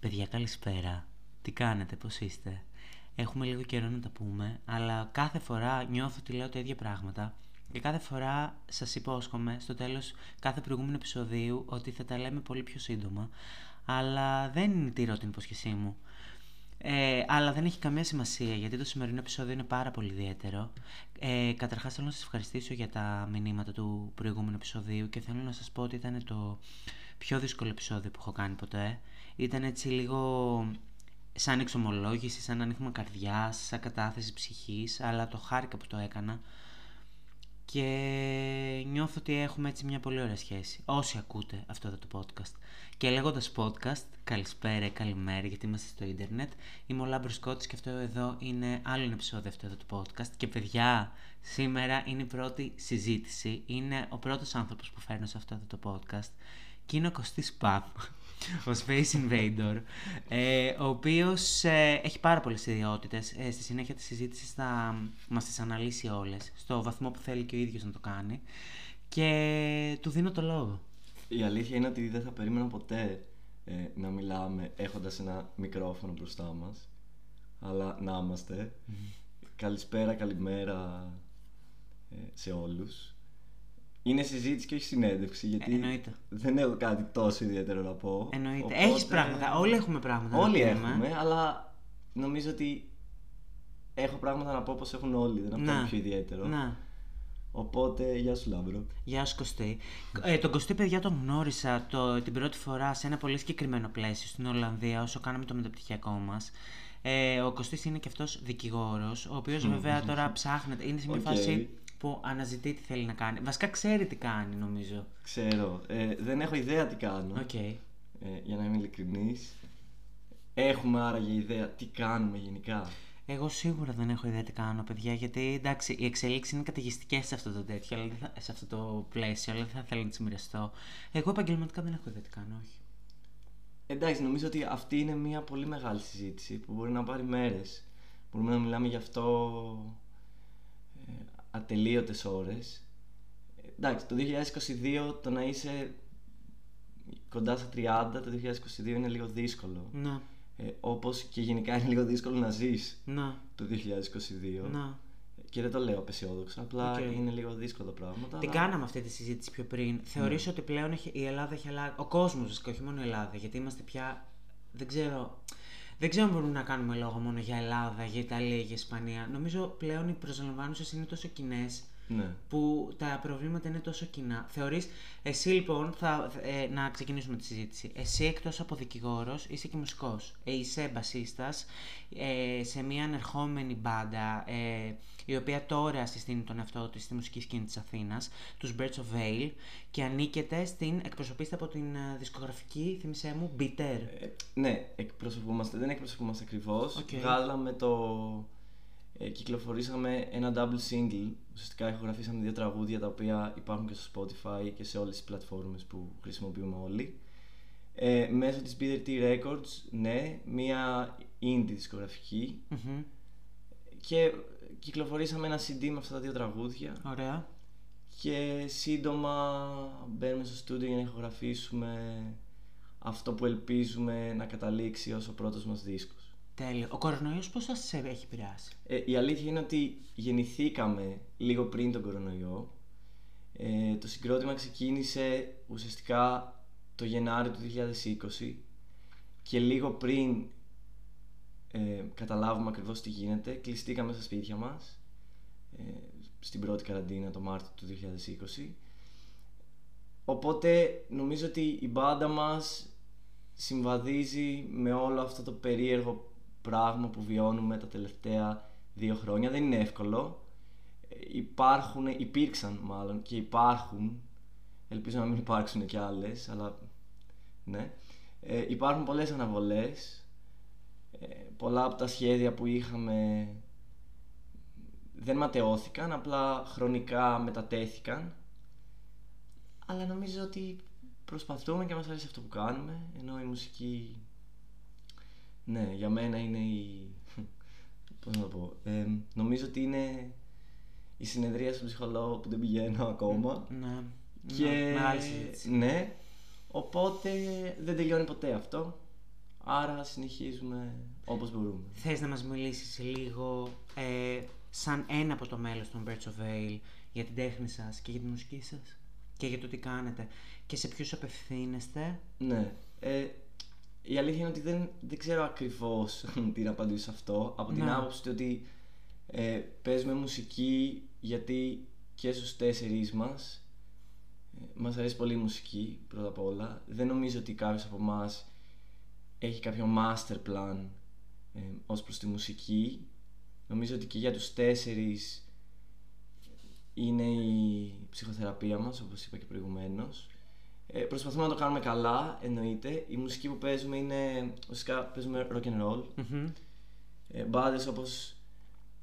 Παιδιά καλησπέρα. Τι κάνετε, πώς είστε; Έχουμε λίγο καιρό να τα πούμε, αλλά κάθε φορά νιώθω ότι λέω τα ίδια πράγματα και κάθε φορά σας υπόσχομαι στο τέλος κάθε προηγούμενου επεισοδίου ότι θα τα λέμε πολύ πιο σύντομα, αλλά δεν τηρώ την υπόσχεσή μου. Ε, αλλά δεν έχει καμία σημασία γιατί το σημερινό επεισόδιο είναι πάρα πολύ ιδιαίτερο. Ε, καταρχάς θέλω να σας ευχαριστήσω για τα μηνύματα του προηγούμενου επεισοδίου και θέλω να σας πω ότι ήταν το πιο δύσκολο επεισόδιο που έχω κάνει ποτέ. Ήταν έτσι λίγο σαν εξομολόγηση, σαν ανοίγμα καρδιάς, σαν κατάθεση ψυχής, αλλά το χάρηκα που το έκανα και νιώθω ότι έχουμε έτσι μια πολύ ωραία σχέση. Όσοι ακούτε αυτό εδώ το podcast. Και λέγοντας podcast, καλησπέρα, καλημέρα, γιατί είμαστε στο ίντερνετ. Είμαι ο Λάμπρος Σκόττη και αυτό εδώ είναι άλλο ένα επεισόδιο αυτό εδώ του podcast. Και παιδιά, σήμερα είναι η πρώτη συζήτηση. Είναι ο πρώτος άνθρωπος που φέρνω σε αυτό εδώ το podcast. Και είναι ο Κωστής Παπ, ο Space Invader, ε, ο οποίος ε, έχει πάρα πολλές ιδιότητες. Ε, στη συνέχεια της συζήτησης θα μας τις αναλύσει όλες, στο βαθμό που θέλει και ο ίδιος να το κάνει. Και του δίνω το λόγο. Η αλήθεια είναι ότι δεν θα περίμενα ποτέ ε, να μιλάμε έχοντας ένα μικρόφωνο μπροστά μας αλλά να είμαστε καλησπέρα, καλημέρα ε, σε όλους είναι συζήτηση και όχι συνέντευξη γιατί Εννοείται. δεν έχω κάτι τόσο ιδιαίτερο να πω Εννοείται. Οπότε- Έχεις πράγματα, όλοι έχουμε πράγματα. να Όλοι πούμε. έχουμε, αλλά νομίζω ότι έχω πράγματα να πω όπως έχουν όλοι, δεν έχω Ναι. κάτι πιο ιδιαίτερο Ναι. Οπότε, γεια σου Λάμπρο Γεια σου Κωστή. Ε, τον Κωστή, παιδιά, τον γνώρισα το, την πρώτη φορά σε ένα πολύ συγκεκριμένο πλαίσιο στην Ολλανδία όσο κάναμε το μεταπτυχιακό μας. Ε, ο Κωστής είναι και αυτός δικηγόρος, ο οποίος βέβαια τώρα ψάχνεται, είναι σε μια Οκ. φάση που αναζητεί τι θέλει να κάνει. Βασικά ξέρει τι κάνει νομίζω. Ξέρω, ε, δεν έχω ιδέα τι κάνω Οκ. ε, για να είμαι ειλικρινής Έχουμε άραγε ιδέα τι κάνουμε γενικά Εγώ σίγουρα δεν έχω ιδέα τι κάνω, παιδιά, γιατί εντάξει, οι εξελίξεις είναι καταιγιστικές σε αυτό το τέτοιο, αλλά δεν θα- σε αυτό το πλαίσιο, αλλά δεν θα θέλω να τις μοιραστώ. Εγώ επαγγελματικά δεν έχω ιδέα τι κάνω, όχι. Εντάξει, νομίζω ότι αυτή είναι μια πολύ μεγάλη συζήτηση που μπορεί να πάρει μέρες. Μπορούμε να μιλάμε γι' αυτό ε, ατελείωτες ώρες. Ε, εντάξει, το 2022 το να είσαι κοντά στα 30, το 2022 είναι λίγο δύσκολο. Ναι, Ε, όπως και γενικά είναι λίγο δύσκολο να ζεις ναι, το 2022. ναι. Και δεν το λέω απεσιόδοξα, απλά Οκ. είναι λίγο δύσκολα πράγματα. Την αλλά- κάναμε αυτή τη συζήτηση πιο πριν. Θεωρείς ότι πλέον έχει, η Ελλάδα έχει αλλάξει. Ο κόσμος βασικά, όχι μόνο η Ελλάδα. Γιατί είμαστε πια. Δεν ξέρω. Δεν ξέρω αν μπορούμε να κάνουμε λόγο μόνο για Ελλάδα, για Ιταλία, για Ισπανία. Νομίζω πλέον οι προσλαμβάνουσες είναι τόσο κοινές Ναι. που τα προβλήματα είναι τόσο κοινά. Θεωρείς, εσύ λοιπόν, θα, ε, να ξεκινήσουμε τη συζήτηση. Εσύ εκτός από δικηγόρος είσαι και μουσικός. Ε, είσαι μπασίστας ε, σε μια ανερχόμενη μπάντα ε, η οποία τώρα συστήνει τον εαυτό της στη μουσική σκηνή της Αθήνας, τους Birds of Vale και ανήκετε στην, εκπροσωπείστε από την ε, δισκογραφική, θύμισέ μου, Bitter. Ε, ναι, εκπροσωπούμαστε, δεν εκπροσωπούμαστε ακριβώς. Οκ. Βγάλαμε το. Ε, κυκλοφορήσαμε ένα double single. Ουσιαστικά ηχογραφήσαμε δύο τραγούδια τα οποία υπάρχουν και στο Spotify και σε όλες τις πλατφόρμες που χρησιμοποιούμε όλοι. Ε, μέσω της BDT Records, ναι, μία indie δισκογραφική Μμμ. και κυκλοφορήσαμε ένα CD με αυτά τα δύο τραγούδια Ωραία. και σύντομα μπαίνουμε στο στούντιο για να ηχογραφήσουμε αυτό που ελπίζουμε να καταλήξει ως ο πρώτος μας δίσκος. Τέλειο. Ο κορονοϊός πώς σας σε έχει επηρεάσει; Ε, η αλήθεια είναι ότι γεννηθήκαμε λίγο πριν τον κορονοϊό. Ε, το συγκρότημα ξεκίνησε ουσιαστικά το Γενάριο του 2020 και λίγο πριν ε, καταλάβουμε ακριβώς τι γίνεται, κλειστήκαμε στα σπίτια μας ε, στην πρώτη καραντίνα το Μάρτιο του 2020 οπότε νομίζω ότι η μπάντα μας συμβαδίζει με όλο αυτό το περίεργο πράγμα που βιώνουμε τα τελευταία δύο χρόνια. Δεν είναι εύκολο. Ε, Υπάρχουν, υπήρξαν μάλλον και υπάρχουν, ελπίζω να μην υπάρξουν κι άλλες, αλλά ναι. Ε, υπάρχουν πολλές αναβολές. Ε, πολλά από τα σχέδια που είχαμε δεν ματαιώθηκαν, απλά χρονικά μετατέθηκαν. Αλλά νομίζω ότι προσπαθούμε και μας αρέσει αυτό που κάνουμε, ενώ η μουσική, ναι, για μένα είναι η... Πώς να το πω, ε, νομίζω ότι είναι η συνεδρία στον ψυχολόγο που δεν πηγαίνω ακόμα. Ναι. Και... Ναι, Μεγάλη συζήτηση. Ναι, οπότε δεν τελειώνει ποτέ αυτό. Άρα συνεχίζουμε όπως μπορούμε. Θες να μας μιλήσεις λίγο ε, σαν ένα από το μέλος των Birds of Vale για την τέχνη σας και για τη μουσική σας και για το τι κάνετε και σε ποιους απευθύνεστε; Ναι. Ε, η αλήθεια είναι ότι δεν, δεν ξέρω ακριβώς τι να απαντήσω σε αυτό από την Ναι. άποψη ότι ε, παίζουμε μουσική γιατί και στους τέσσερις μας ε, μας αρέσει πολύ η μουσική πρώτα απ' όλα. Δεν νομίζω ότι κάποιος από εμάς έχει κάποιο master plan ε, ως προς τη μουσική. Νομίζω ότι και για τους τέσσερις είναι η ψυχοθεραπεία μας, όπως είπα και προηγουμένως. Ε, προσπαθούμε να το κάνουμε καλά, εννοείται. Η μουσική που παίζουμε είναι, ουσιαστικά παίζουμε rock and roll. Μμμ. Ε, μπάντες όπως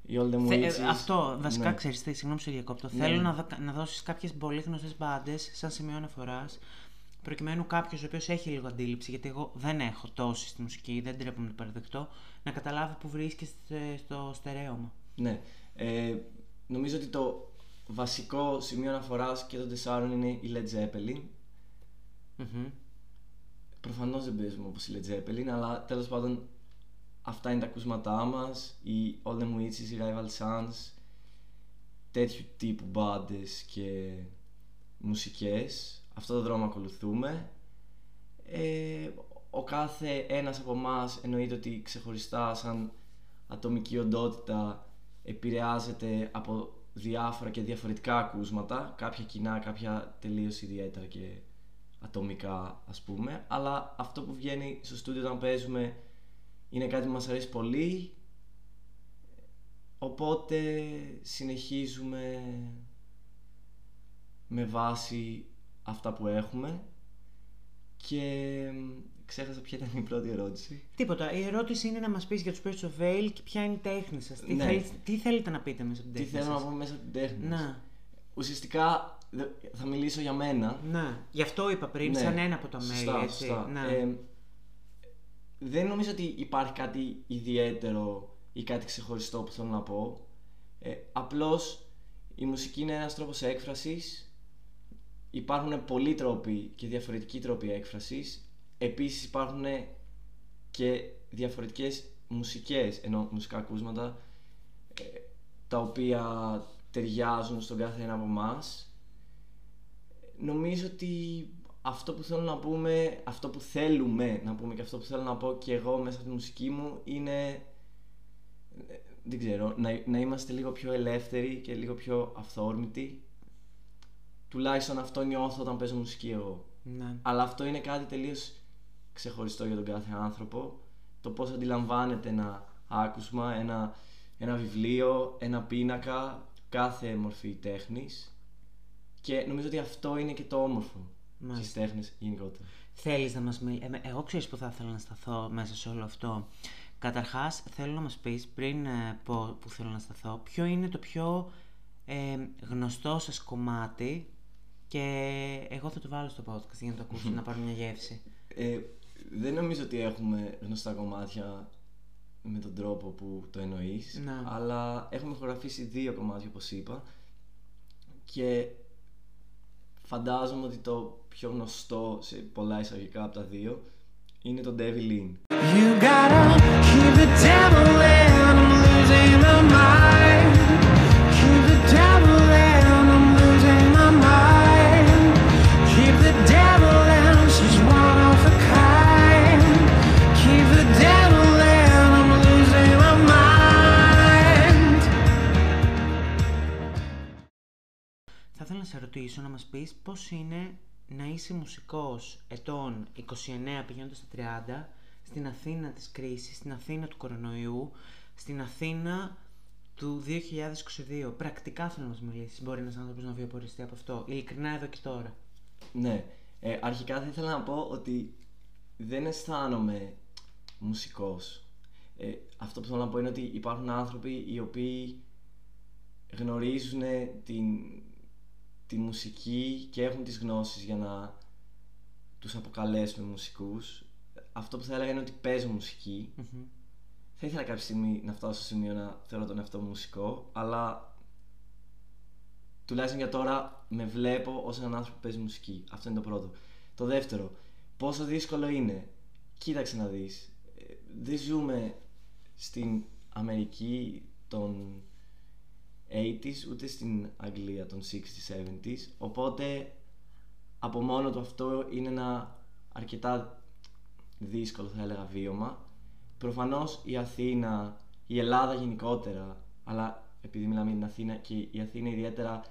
οι All The Θε- Witches. ε, αυτό, βασικά Ναι. ξέρεις, τι, συγγνώμη που σε διακόπτω. Ναι, Θέλω ναι. να, δω- να δώσεις κάποιες πολύ γνωστές μπάντες σαν σημείο αναφοράς προκειμένου κάποιος ο οποίος έχει λίγο αντίληψη, γιατί εγώ δεν έχω τόση στη μουσική, δεν τρέπομαι να το παραδεχτώ, να καταλάβει που βρίσκεστε στο στερέωμα. Ναι. Ε, νομίζω ότι το βασικό σημείο αναφοράς και των τεσσάρων είναι η Led Zeppelin. Μμμ. Προφανώς δεν παίζουμε όπως η Led Zeppelin, αλλά τέλος πάντων αυτά είναι τα ακούσματά μας. Οι All Them Witches, οι Rival Sons, τέτοιου τύπου μπάντες και μουσικές. Αυτό το δρόμο ακολουθούμε. Ε, ο κάθε ένας από εμάς εννοείται ότι ξεχωριστά σαν ατομική οντότητα επηρεάζεται από διάφορα και διαφορετικά ακούσματα, κάποια κοινά, κάποια τελείως ιδιαίτερα και ατομικά ας πούμε, αλλά αυτό που βγαίνει στο στούντιο όταν παίζουμε είναι κάτι που μας αρέσει πολύ, οπότε συνεχίζουμε με βάση αυτά που έχουμε και ξέχασα ποια ήταν η πρώτη ερώτηση. Τίποτα. Η ερώτηση είναι να μας πεις για τους Birds of Vale και ποια είναι η τέχνη σας. Τι, Ναι. θέλετε- τι θέλετε να πείτε μέσα από την Τι τέχνη θέλω να σας; πω μέσα από την τέχνη μας. Να, Ουσιαστικά δε- θα μιλήσω για μένα. να. Γι' αυτό είπα πριν, Ναι. σαν ένα από τα μέλη. Σωστά, έτσι. σωστά. Να. Ε, δεν νομίζω ότι υπάρχει κάτι ιδιαίτερο ή κάτι ξεχωριστό που θέλω να πω. Ε, απλώς η μουσική είναι ένας τρόπος έκφρασης. Υπάρχουν πολλοί τρόποι και διαφορετικοί τρόποι έκφρασης. Επίσης υπάρχουν και διαφορετικές μουσικές, ενώ μουσικά ακούσματα, ε, τα οποία ταιριάζουν στον κάθε ένα από εμάς νομίζω ότι αυτό που θέλω να πούμε, αυτό που θέλουμε να πούμε και αυτό που θέλω να πω και εγώ μέσα από τη μουσική μου είναι, ε, δεν ξέρω, να, να είμαστε λίγο πιο ελεύθεροι και λίγο πιο αυθόρμητοι. Τουλάχιστον αυτό νιώθω όταν παίζω μουσική εγώ. ναι. Αλλά αυτό είναι κάτι τελείως ξεχωριστό για τον κάθε άνθρωπο. Το πώς αντιλαμβάνεται ένα άκουσμα, ένα, ένα βιβλίο, ένα πίνακα, κάθε μορφή τέχνης. Και νομίζω ότι αυτό είναι και το όμορφο Μάλιστα. στις τέχνες γενικότερα. Θέλεις να μας μιλήσεις... εγώ ξέρεις που θα ήθελα να σταθώ μέσα σε όλο αυτό. Καταρχάς, θέλω να μας πεις, πριν ε, πω που θέλω να σταθώ, ποιο είναι το πιο ε, γνωστό σας κομμάτι και εγώ θα το βάλω στο podcast για να το ακούσουν, να πάρουν μια γεύση. Ε, δεν νομίζω ότι έχουμε γνωστά κομμάτια με τον τρόπο που το εννοείς Ναι. αλλά έχουμε ηχογραφήσει δύο κομμάτια όπως είπα και φαντάζομαι ότι το πιο γνωστό σε πολλά εισαγωγικά από τα δύο είναι το Devil In. You gotta keep the devil in, ρωτήσω να μας πεις πώς είναι να είσαι μουσικός ετών 29 πηγαίνοντας στα 30 στην Αθήνα της κρίσης, στην Αθήνα του κορονοϊού, στην Αθήνα του 2022. Πρακτικά θέλω να μας μιλήσεις. Μπορεί ένας άνθρωπος να βιοποριστεί από αυτό. Ειλικρινά εδώ και τώρα. Ναι, ε, αρχικά θα ήθελα να πω ότι δεν αισθάνομαι μουσικός. Ε, αυτό που θέλω να πω είναι ότι υπάρχουν άνθρωποι οι οποίοι γνωρίζουν την, τη μουσική και έχουν τις γνώσεις για να τους αποκαλέσουμε μουσικούς. Αυτό που θα έλεγα είναι ότι παίζω μουσική. Μμμ. Θα ήθελα κάποια στιγμή να φτάσω στο σημείο να θεωρώ τον εαυτό μου μουσικό, αλλά τουλάχιστον για τώρα με βλέπω ως έναν άνθρωπο που παίζει μουσική. Αυτό είναι το πρώτο. Το δεύτερο, πόσο δύσκολο είναι. Κοίταξε να δεις. ε, Δεν ζούμε στην Αμερική των 80s ούτε στην Αγγλία των 60s, 70s οπότε από μόνο του αυτό είναι ένα αρκετά δύσκολο θα έλεγα βίωμα. Προφανώς η Αθήνα, η Ελλάδα γενικότερα αλλά επειδή μιλάμε για την Αθήνα και η Αθήνα ιδιαίτερα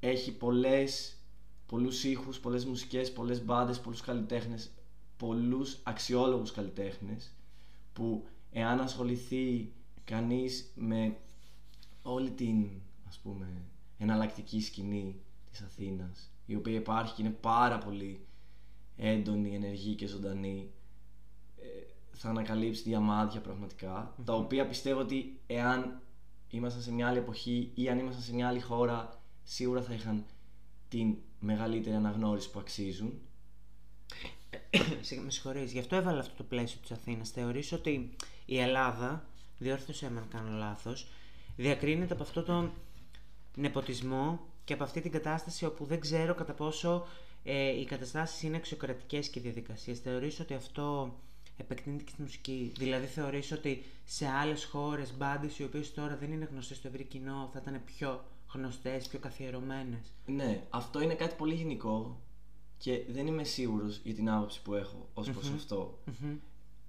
έχει πολλές, πολλούς ήχους, πολλές μουσικές, πολλές μπάντες, πολλούς καλλιτέχνες πολλούς αξιόλογους καλλιτέχνες που εάν ασχοληθεί κανείς με όλη την ας πούμε εναλλακτική σκηνή της Αθήνας η οποία υπάρχει και είναι πάρα πολύ έντονη, ενεργή και ζωντανή ε, θα ανακαλύψει διαμάδια πραγματικά, τα οποία πιστεύω ότι εάν ήμασταν σε μια άλλη εποχή ή αν ήμασταν σε μια άλλη χώρα σίγουρα θα είχαν την μεγαλύτερη αναγνώριση που αξίζουν Συγγνώμη, με συγχωρείς. Γι' αυτό έβαλα αυτό το πλαίσιο της Αθήνας. Θεωρείς ότι η Ελλάδα, διόρθωσέ με αν κάνω λάθος, διακρίνεται από αυτό τον νεποτισμό και από αυτή την κατάσταση όπου δεν ξέρω κατά πόσο ε, οι καταστάσεις είναι αξιοκρατικές και οι διαδικασίες. Θεωρείς ότι αυτό επεκτείνεται και στη μουσική; Δηλαδή θεωρείς ότι σε άλλες χώρες μπάντες οι οποίες τώρα δεν είναι γνωστές στο ευρύ κοινό θα ήταν πιο γνωστές, πιο καθιερωμένες; Ναι, αυτό είναι κάτι πολύ γενικό και δεν είμαι σίγουρος για την άποψη που έχω ως προς αυτό.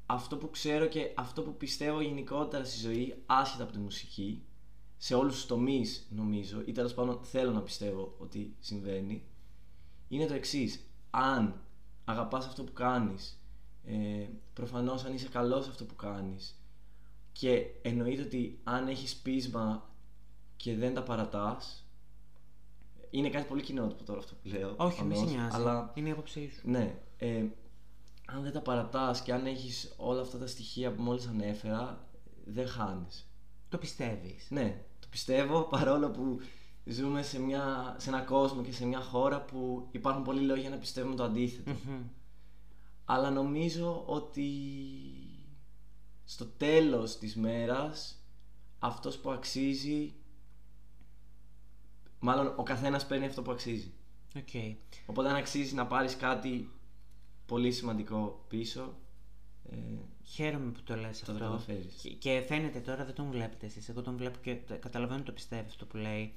Αυτό που ξέρω και αυτό που πιστεύω γενικότερα στη ζωή, άσχετα από τη μουσική, σε όλους τους τομείς νομίζω, ή τέλος πάντων θέλω να πιστεύω ότι συμβαίνει, είναι το εξής. Αν αγαπάς αυτό που κάνεις, ε, προφανώς αν είσαι καλός σε αυτό που κάνεις και εννοείται ότι αν έχεις πείσμα και δεν τα παρατάς, είναι κάτι πολύ κοινότυπο τώρα αυτό που λέω. Όχι, μη σε προφανώς, νοιάζει. Αλλά Είναι η άποψή σου. ναι, ε, αν δεν τα παρατάς και αν έχεις όλα αυτά τα στοιχεία που μόλις ανέφερα, δεν χάνεις. Το πιστεύεις. Ναι, το πιστεύω παρόλο που ζούμε σε, μια, σε ένα κόσμο και σε μια χώρα που υπάρχουν πολλοί λόγοι για να πιστεύουμε το αντίθετο. Μμμ. Αλλά νομίζω ότι στο τέλος της μέρας αυτός που αξίζει μάλλον ο καθένας παίρνει αυτό που αξίζει. Οκ. Οπότε αν αξίζει να πάρεις κάτι πολύ σημαντικό πίσω ε, Χαίρομαι που το λες Θα τα αυτό. καταφέρεις. Και- Και φαίνεται τώρα, δεν τον βλέπετε εσείς, εγώ τον βλέπω και το- καταλαβαίνω ότι το πιστεύει αυτό που λέει.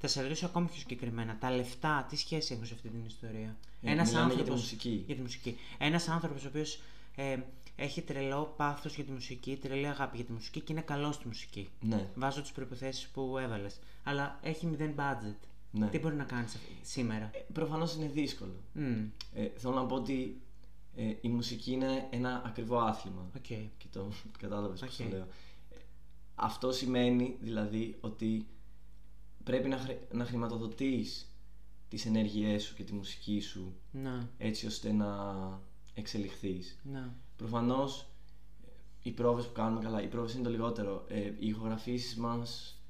Θα σε ρωτήσω ακόμη πιο συγκεκριμένα. Τα λεφτά, τι σχέση έχουν σε αυτή την ιστορία; Ε, Ένας μιλάμε για τη άνθρωπος- μουσική. Για τη μουσική. Ένας άνθρωπος ο οποίος ε, έχει τρελό πάθος για τη μουσική, τρελή αγάπη για τη μουσική και είναι καλός στη μουσική. ναι, Βάζω τις προϋποθέσεις που έβαλες. Αλλά έχει μηδέν budget. ναι. Τι μπορεί να κάνεις σήμερα; Ε, προφανώς είναι δύσκολο. Μμμ, Ε, θέλω να πω ότι ε, η μουσική είναι ένα ακριβό άθλημα. Οκ. Και το κατάλαβες πώς το Οκ. λέω. Ε, Αυτό σημαίνει δηλαδή ότι πρέπει να, χρη- να χρηματοδοτείς τις ενέργειές σου και τη μουσική σου Ναι, έτσι ώστε να εξελιχθείς. ναι. Προφανώς ε, οι πρόβες που κάνουμε καλά, οι πρόβες είναι το λιγότερο. Ε, οι ηχογραφήσεις μας,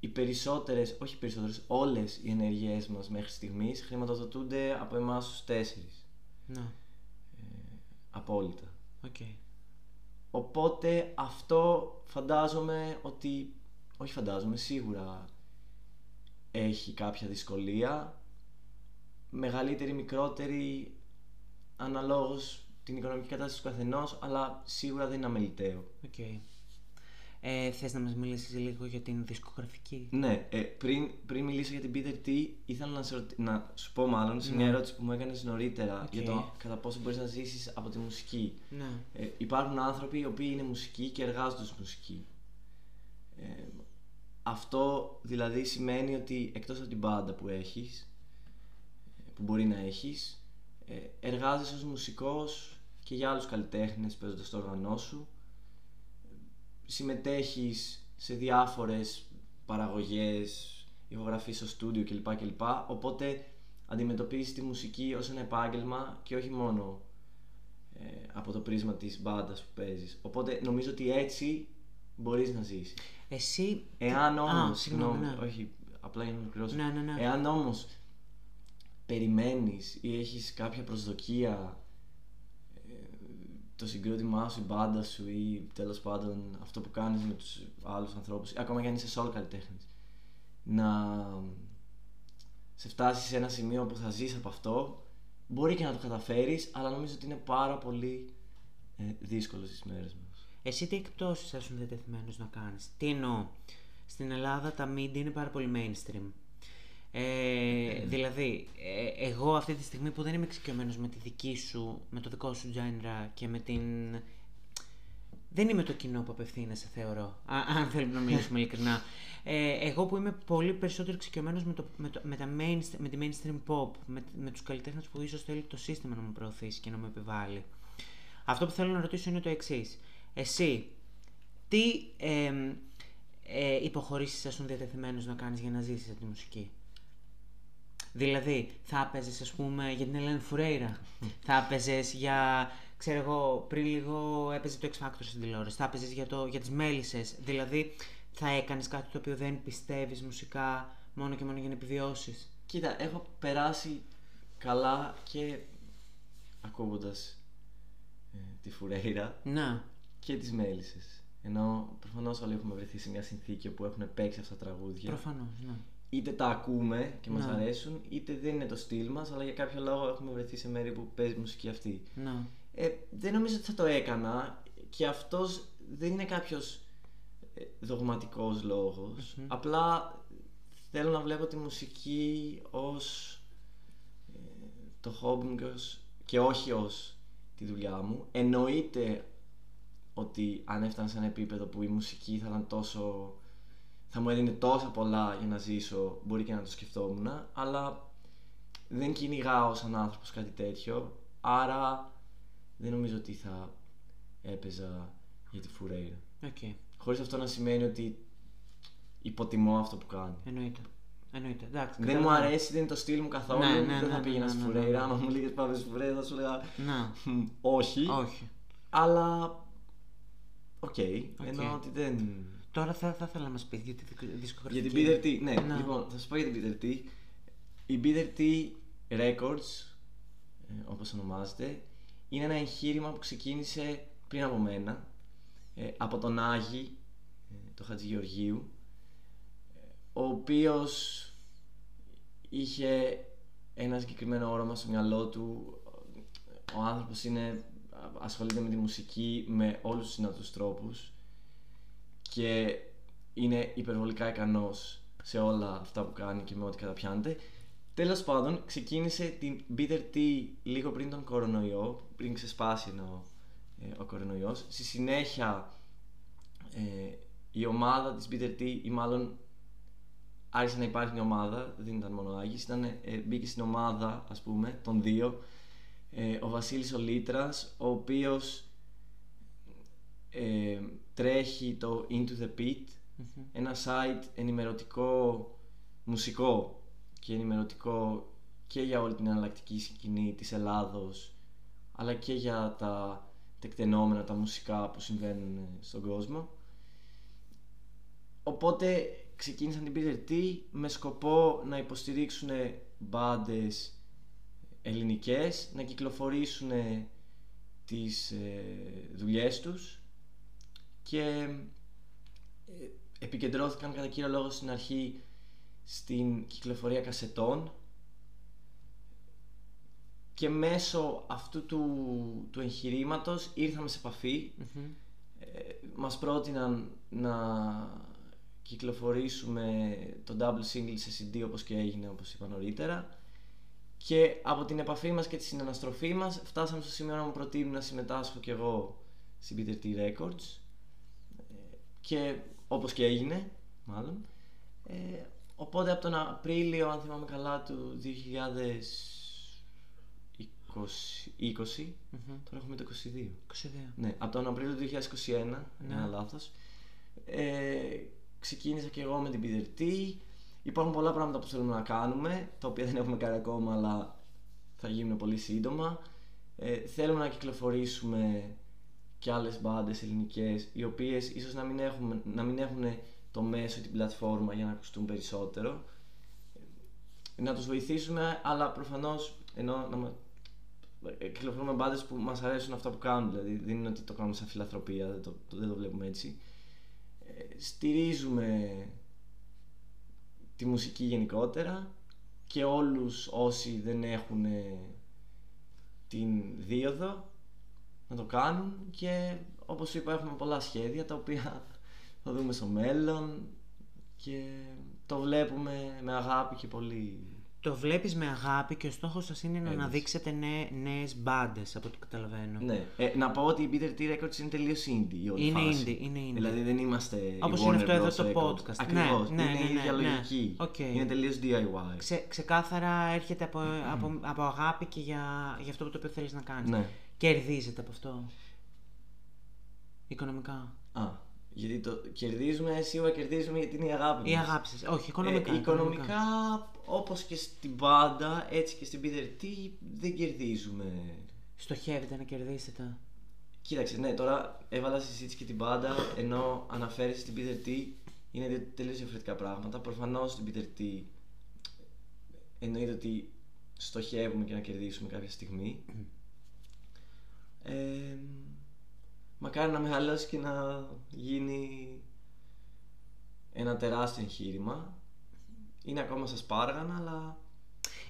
οι περισσότερες, όχι οι περισσότερες, όλες οι ενέργειές μας μέχρι στιγμής χρηματοδοτούνται από εμάς τους τέσσερις. Ναι. Απόλυτα. Οκ. Οπότε αυτό φαντάζομαι ότι, όχι φαντάζομαι, σίγουρα έχει κάποια δυσκολία, μεγαλύτερη, μικρότερη, αναλόγως την οικονομική κατάσταση του καθενός, αλλά σίγουρα δεν είναι αμελητέο. Οκ. Ε, θες να μας μιλήσεις λίγο για την δισκογραφική; Ναι, ε, πριν, πριν μιλήσω για την Peter T, ήθελα να, σε ρωτη- να σου πω μάλλον σε μια ερώτηση που μου έκανες νωρίτερα Ναι. Οκ. για το κατά πόσο μπορείς να ζήσεις από τη μουσική. Ναι. Ε, υπάρχουν άνθρωποι οι οποίοι είναι μουσικοί και εργάζονται στη μουσική. Ε, αυτό δηλαδή σημαίνει ότι εκτός από την μπάντα που έχεις, ε, που μπορεί να έχεις, ε, εργάζεσαι ως μουσικός και για άλλους καλλιτέχνες παίζοντας το όργανό σου. Συμμετέχεις σε διάφορες παραγωγές, ηχογραφείς στο στούντιο κλπ. κλπ. Οπότε αντιμετωπίζεις τη μουσική ως ένα επάγγελμα και όχι μόνο ε, από το πρίσμα της μπάντας που παίζεις. Οπότε νομίζω ότι έτσι μπορείς να ζήσεις. Εσύ. Εάν Α, όμως, συγγνώμη, συγγνώμη, ναι. όχι, απλά για να ολοκληρώσω. Ναι, ναι, ναι. Εάν όμως περιμένεις ή έχεις κάποια προσδοκία ε, το συγκρότημά σου, η μπάντα σου ή τέλος πάντων αυτό που κάνεις με τους άλλους ανθρώπους, ή ακόμα και αν είσαι solo καλλιτέχνης, να σε φτάσεις σε ένα σημείο που θα ζεις από αυτό, μπορεί και να το καταφέρεις, αλλά νομίζω ότι είναι πάρα πολύ ε, δύσκολο στις μέρες μας. Εσύ τι εκπτώσεις θα ήσουν διατεθειμένος να κάνεις; Τι εννοώ; Στην Ελλάδα τα media είναι πάρα πολύ mainstream. Ε, δηλαδή, ε, εγώ αυτή τη στιγμή που δεν είμαι εξοικειωμένος με τη δική σου, με το δικό σου genre και με την... Δεν είμαι το κοινό που απευθύνεσαι, θεωρώ. Α, αν θέλουμε να μιλήσουμε ειλικρινά. Ε, εγώ που είμαι πολύ περισσότερο εξοικειωμένος με, το, με, το, με, τα mainstream, με τη mainstream pop, με, με τους καλλιτέχνες που ίσως θέλει το σύστημα να μου προωθήσει και να μου επιβάλλει. Αυτό που θέλω να ρωτήσω είναι το εξής. Εσύ, τι ε, ε, υποχωρήσεις θα ήσουν διατεθειμένος να κάνεις για να ζήσεις από τη μουσική; Δηλαδή, θα έπαιζες, ας πούμε, για την Ελένη Φουρέιρα. θα έπαιζες για. ξέρω εγώ, πριν λίγο έπαιζε το X Factor στην τηλεόραση. Θα έπαιζες για, το, για τις μέλισσες. Δηλαδή, θα έκανες κάτι το οποίο δεν πιστεύεις μουσικά μόνο και μόνο για να επιβιώσεις. Κοίτα, έχω περάσει καλά και ακούγοντας ε, τη Φουρέιρα Να. και τις Μέλισσες. Ενώ προφανώς όλοι έχουμε βρεθεί σε μια συνθήκη όπου έχουν παίξει αυτά τα τραγούδια. Προφανώς, ναι. Είτε τα ακούμε και μας Ναι. αρέσουν, είτε δεν είναι το στυλ μας, αλλά για κάποιο λόγο έχουμε βρεθεί σε μέρη που παίζει μουσική αυτή. Να. Ε, δεν νομίζω ότι θα το έκανα και αυτός δεν είναι κάποιος ε, δογματικός λόγος. Απλά θέλω να βλέπω τη μουσική ως ε, το χόμπι μου και, ως- και όχι ως τη δουλειά μου. Εννοείται ότι αν έφτανα σε ένα επίπεδο που η μουσική θα ήταν τόσο θα μου έδινε τόσα πολλά για να ζήσω, μπορεί και να το σκεφτόμουν, αλλά δεν κυνηγάω σαν άνθρωπος κάτι τέτοιο, άρα δεν νομίζω ότι θα έπαιζα για τη Φουρέιρα. Οκ. Χωρίς αυτό να σημαίνει ότι υποτιμώ αυτό που κάνει. Εννοείται. Εννοείται. Εντάξει, Δεν μου καταλαβαίνω. αρέσει, δεν είναι το στυλ μου καθόλου, Ναι, ναι, δεν ναι, θα ναι, πήγαινα ναι, στη ναι, Φουρέιρα. ναι. Άμα μου λέγες πάμε στη Φουρέιρα θα σου λέγα Ναι. «Μ, όχι, Όχι. αλλά οκ, ενώ ότι δεν... Τώρα θα, θα ήθελα να μας πεις για τη δικ- δισκογραφική. Για την Peter T, ναι, Ναι. λοιπόν, θα σας πω για την Peter T. Η Peter T Records, ε, όπως ονομάζεται, είναι ένα εγχείρημα που ξεκίνησε πριν από μένα, ε, από τον Άγη, ε, το Χατζηγεωργίου, ε, ο οποίος είχε ένα συγκεκριμένο όραμα στο μυαλό του. Ο άνθρωπος είναι, ασχολείται με τη μουσική με όλους τους δυνατούς τρόπους και είναι υπερβολικά ικανός σε όλα αυτά που κάνει και με ό,τι καταπιάνεται. Τέλος πάντων, ξεκίνησε την Bitter Tea λίγο πριν τον κορονοϊό, πριν ξεσπάσει εννοώ, ε, ο κορονοϊός. Στη συνέχεια ε, η ομάδα της Bitter Tea ή μάλλον άρχισε να υπάρχει μια ομάδα, δεν ήταν μόνο ο Άγης, ήταν, ε, μπήκε στην ομάδα ας πούμε των δύο ε, ο Βασίλης ο Λίτρας, ο οποίος ε, τρέχει το Into the Pit, ένα site ενημερωτικό μουσικό και ενημερωτικό και για όλη την εναλλακτική σκηνή της Ελλάδος αλλά και για τα τεκτενόμενα, τα μουσικά που συμβαίνουν ε, στον κόσμο. Οπότε ξεκίνησαν την Peter T με σκοπό να υποστηρίξουν μπάντες ελληνικές, να κυκλοφορήσουν τις ε, δουλειές τους και ε, επικεντρώθηκαν κατά κύριο λόγο στην αρχή στην κυκλοφορία κασετών. Και μέσω αυτού του, του εγχειρήματος ήρθαμε σε επαφή. Ε, μας πρότειναν να κυκλοφορήσουμε το double single σε CD όπως και έγινε όπως είπα νωρίτερα. Και από την επαφή μας και τη συναναστροφή μας φτάσαμε στο σημείο να μου προτείνουν να συμμετάσχω κι εγώ στην Peter T Records. ε, και όπως και έγινε μάλλον ε, οπότε από τον Απρίλιο αν θυμάμαι καλά του 2020 τώρα έχουμε το 22 22. ναι, από τον Απρίλιο του 2021, ένα λάθος, ε, ξεκίνησα και εγώ με την Peter T. Υπάρχουν πολλά πράγματα που θέλουμε να κάνουμε, τα οποία δεν έχουμε κάνει ακόμα, αλλά θα γίνουν πολύ σύντομα. Ε, θέλουμε να κυκλοφορήσουμε και άλλες μπάντες ελληνικές, οι οποίες ίσως να μην, έχουμε, να μην έχουν το μέσο ή την πλατφόρμα για να ακουστούν περισσότερο. Ε, να τους βοηθήσουμε, αλλά προφανώς ενώ να, μα- ε, κυκλοφορούμε μπάντες που μας αρέσουν αυτά που κάνουν. Δηλαδή δεν είναι ότι το κάνουμε σαν φιλανθρωπία, δεν το, το- δεν το βλέπουμε έτσι. Ε, στηρίζουμε τη μουσική γενικότερα και όλους όσοι δεν έχουν ε, την δίοδο να το κάνουν και όπως είπα έχουμε πολλά σχέδια τα οποία θα δούμε στο μέλλον και το βλέπουμε με αγάπη και πολύ Το βλέπεις με αγάπη και ο στόχος σας είναι να Έμπνευση. αναδείξετε νέ, νέες μπάντες από ό,τι καταλαβαίνω. Ναι. Ε, να πω ότι η Peter T Records είναι τελείως indie η όλη Είναι φάση. indie, είναι indie. Δηλαδή δεν είμαστε. η Όπως Warner είναι αυτό εδώ Bros. το Records. podcast. Ακριβώς. Ναι, ναι, είναι ναι, η ίδια ναι, ναι. λογική. Οκ. Είναι τελείως DIY. Ξε, ξεκάθαρα έρχεται από, από, από αγάπη και για, για αυτό που το οποίο θέλεις να κάνεις. Ναι. Κερδίζετε από αυτό. Οικονομικά. Α, γιατί το κερδίζουμε, σίγουρα κερδίζουμε γιατί είναι η αγάπη Η μας. αγάπη σας. Όχι, οικονομικά. Ε, οικονομικά, όπως και στην μπάντα, έτσι και στην Peter T, δεν κερδίζουμε. Στοχεύετε να κερδίσετε. Κοίταξε, ναι, τώρα έβαλα στη συζήτηση και την μπάντα, ενώ αναφέρει στην Peter T, είναι δύο τελείως διαφορετικά πράγματα. Προφανώς στην Peter T εννοείται ότι στοχεύουμε και να κερδίσουμε κάποια στιγμή. Ε, μακάρι να μεγαλώσει και να γίνει ένα τεράστιο εγχείρημα. Είναι ακόμα στα σπάργανα, αλλά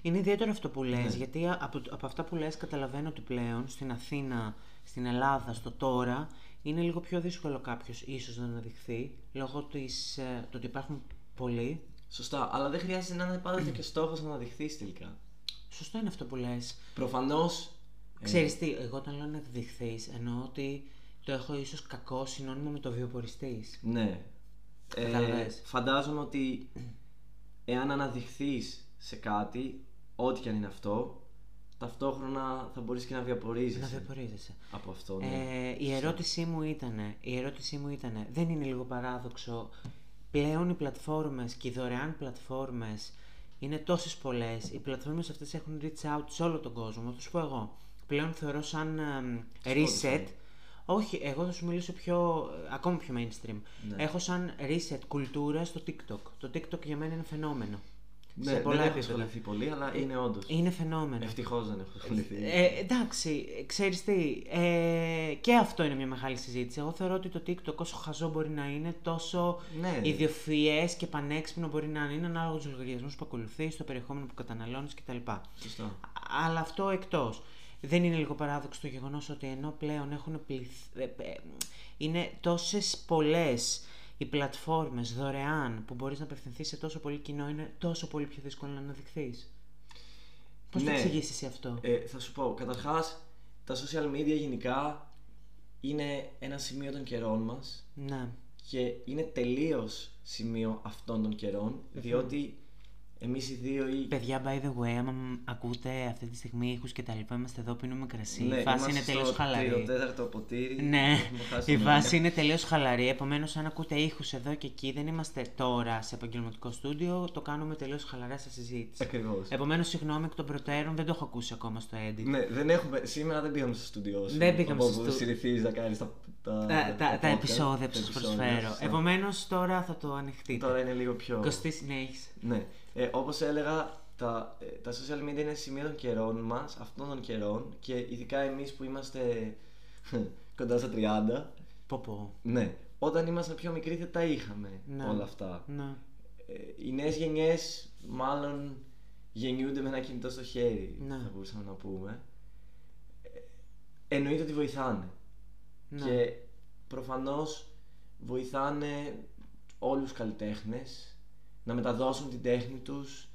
Είναι ιδιαίτερο αυτό που λες, Ναι. γιατί από, από αυτά που λες καταλαβαίνω ότι πλέον στην Αθήνα, στην Ελλάδα, στο τώρα, είναι λίγο πιο δύσκολο κάποιος ίσως να αναδειχθεί, λόγω της, ε, του ότι υπάρχουν πολλοί. σωστά. Αλλά δεν χρειάζεται να είναι πάντοτε και στόχος να αναδειχθείς τελικά. Σωστό είναι αυτό που λες. Προφανώς ε, Ξέρεις τι, εγώ όταν λέω να εκδειχθείς, εννοώ ότι το έχω ίσως κακό συνώνυμο με το βιοποριστής. Ναι. Ε, Καταλαβες. φαντάζομαι ότι εάν αναδειχθείς σε κάτι, ό,τι και αν είναι αυτό, ταυτόχρονα θα μπορείς και να Να βιαπορίζεσαι βιοπορίζεσαι. από αυτό. Ναι. Ε, η ερώτησή μου ήταν, η ερώτησή μου ήτανε, δεν είναι λίγο παράδοξο, πλέον οι πλατφόρμες και οι δωρεάν πλατφόρμες είναι τόσες πολλές, οι πλατφόρμες αυτές έχουν reach out σε όλο τον κόσμο, θα σου πω εγώ. Πλέον θεωρώ σαν εμ, reset, όχι, εγώ θα σου μιλήσω πιο, ακόμα πιο mainstream. Ναι. Έχω σαν reset κουλτούρα στο TikTok. Το TikTok για μένα είναι φαινόμενο. Ναι, σε πολλά δεν έχω επίπεδα. ασχοληθεί πολύ, αλλά είναι όντως. Είναι φαινόμενο. Ευτυχώς δεν έχω ασχοληθεί. Ε, εντάξει, ξέρεις τι, ε, και αυτό είναι μια μεγάλη συζήτηση. Εγώ θεωρώ ότι το TikTok όσο χαζό μπορεί να είναι, τόσο Ναι. ιδιοφυές και πανέξυπνο μπορεί να είναι, ανάλογα τους λογαριασμούς που ακολουθείς, το περιεχόμενο που καταναλώνεις κτλ. Σωστά. Αλλά αυτό εκτός. Δεν είναι λίγο παράδοξο το γεγονός ότι ενώ πλέον έχουν πληθ... ε, ε, είναι τόσες πολλές οι πλατφόρμες δωρεάν που μπορείς να απευθυνθείς σε τόσο πολύ κοινό, είναι τόσο πολύ πιο δύσκολο να αναδειχθείς. Πώς Ναι. το εξηγήσεις εσύ αυτό; Ε, θα σου πω, καταρχάς, τα social media γενικά είναι ένα σημείο των καιρών μας Ναι. και είναι τελείως σημείο αυτών των καιρών, διότι εμείς οι δύο ή Παιδιά, by the way, άμα μ- ακούτε αυτή τη στιγμή ήχους και τα λοιπά, είμαστε εδώ, πίνουμε κρασί. Ναι, η φάση είμαστε είναι τελείως στο χαλαρή. τρίτο, τέταρτο ποτήρι. Ναι, έχουμε χάσει η τον βάση έλεγχο. είναι τελείως χαλαρή. Επομένως, αν ακούτε ήχους εδώ και εκεί, δεν είμαστε τώρα σε επαγγελματικό στούντιο, το κάνουμε τελείως χαλαρά σε συζήτηση. Ακριβώς. Επομένως, συγγνώμη εκ των προτέρων, δεν το έχω ακούσει ακόμα στο edit. Ναι, δεν έχουμε, σήμερα δεν πήγαμε στο στούντιό σου. Δεν πήγαμε από στο όπου στου- συνηθίζεις να κάνεις τα, τα, Τα, τα, τα podcast, επεισόδια που τα σας επεισόδια, προσφέρω. σωστά. Επομένως, τώρα θα το ανοιχτείτε. Τώρα είναι λίγο πιο... Κωστή συνέχισε. Ναι. Ε, όπως έλεγα, τα, ε, τα social media είναι σημείο των καιρών μας, αυτών των καιρών και ειδικά εμείς που είμαστε κοντά στα 30, Πω πω. ναι, όταν ήμασταν πιο μικροί δεν τα είχαμε Ναι. όλα αυτά. Ναι. Ε, οι νέες γενιές μάλλον γεννιούνται με ένα κινητό στο χέρι, Ναι. θα μπορούσαμε να πούμε. Ε, εννοείται ότι βοηθάνε. Ναι. Και προφανώς βοηθάνε όλους τους καλλιτέχνες να μεταδώσουν την τέχνη τους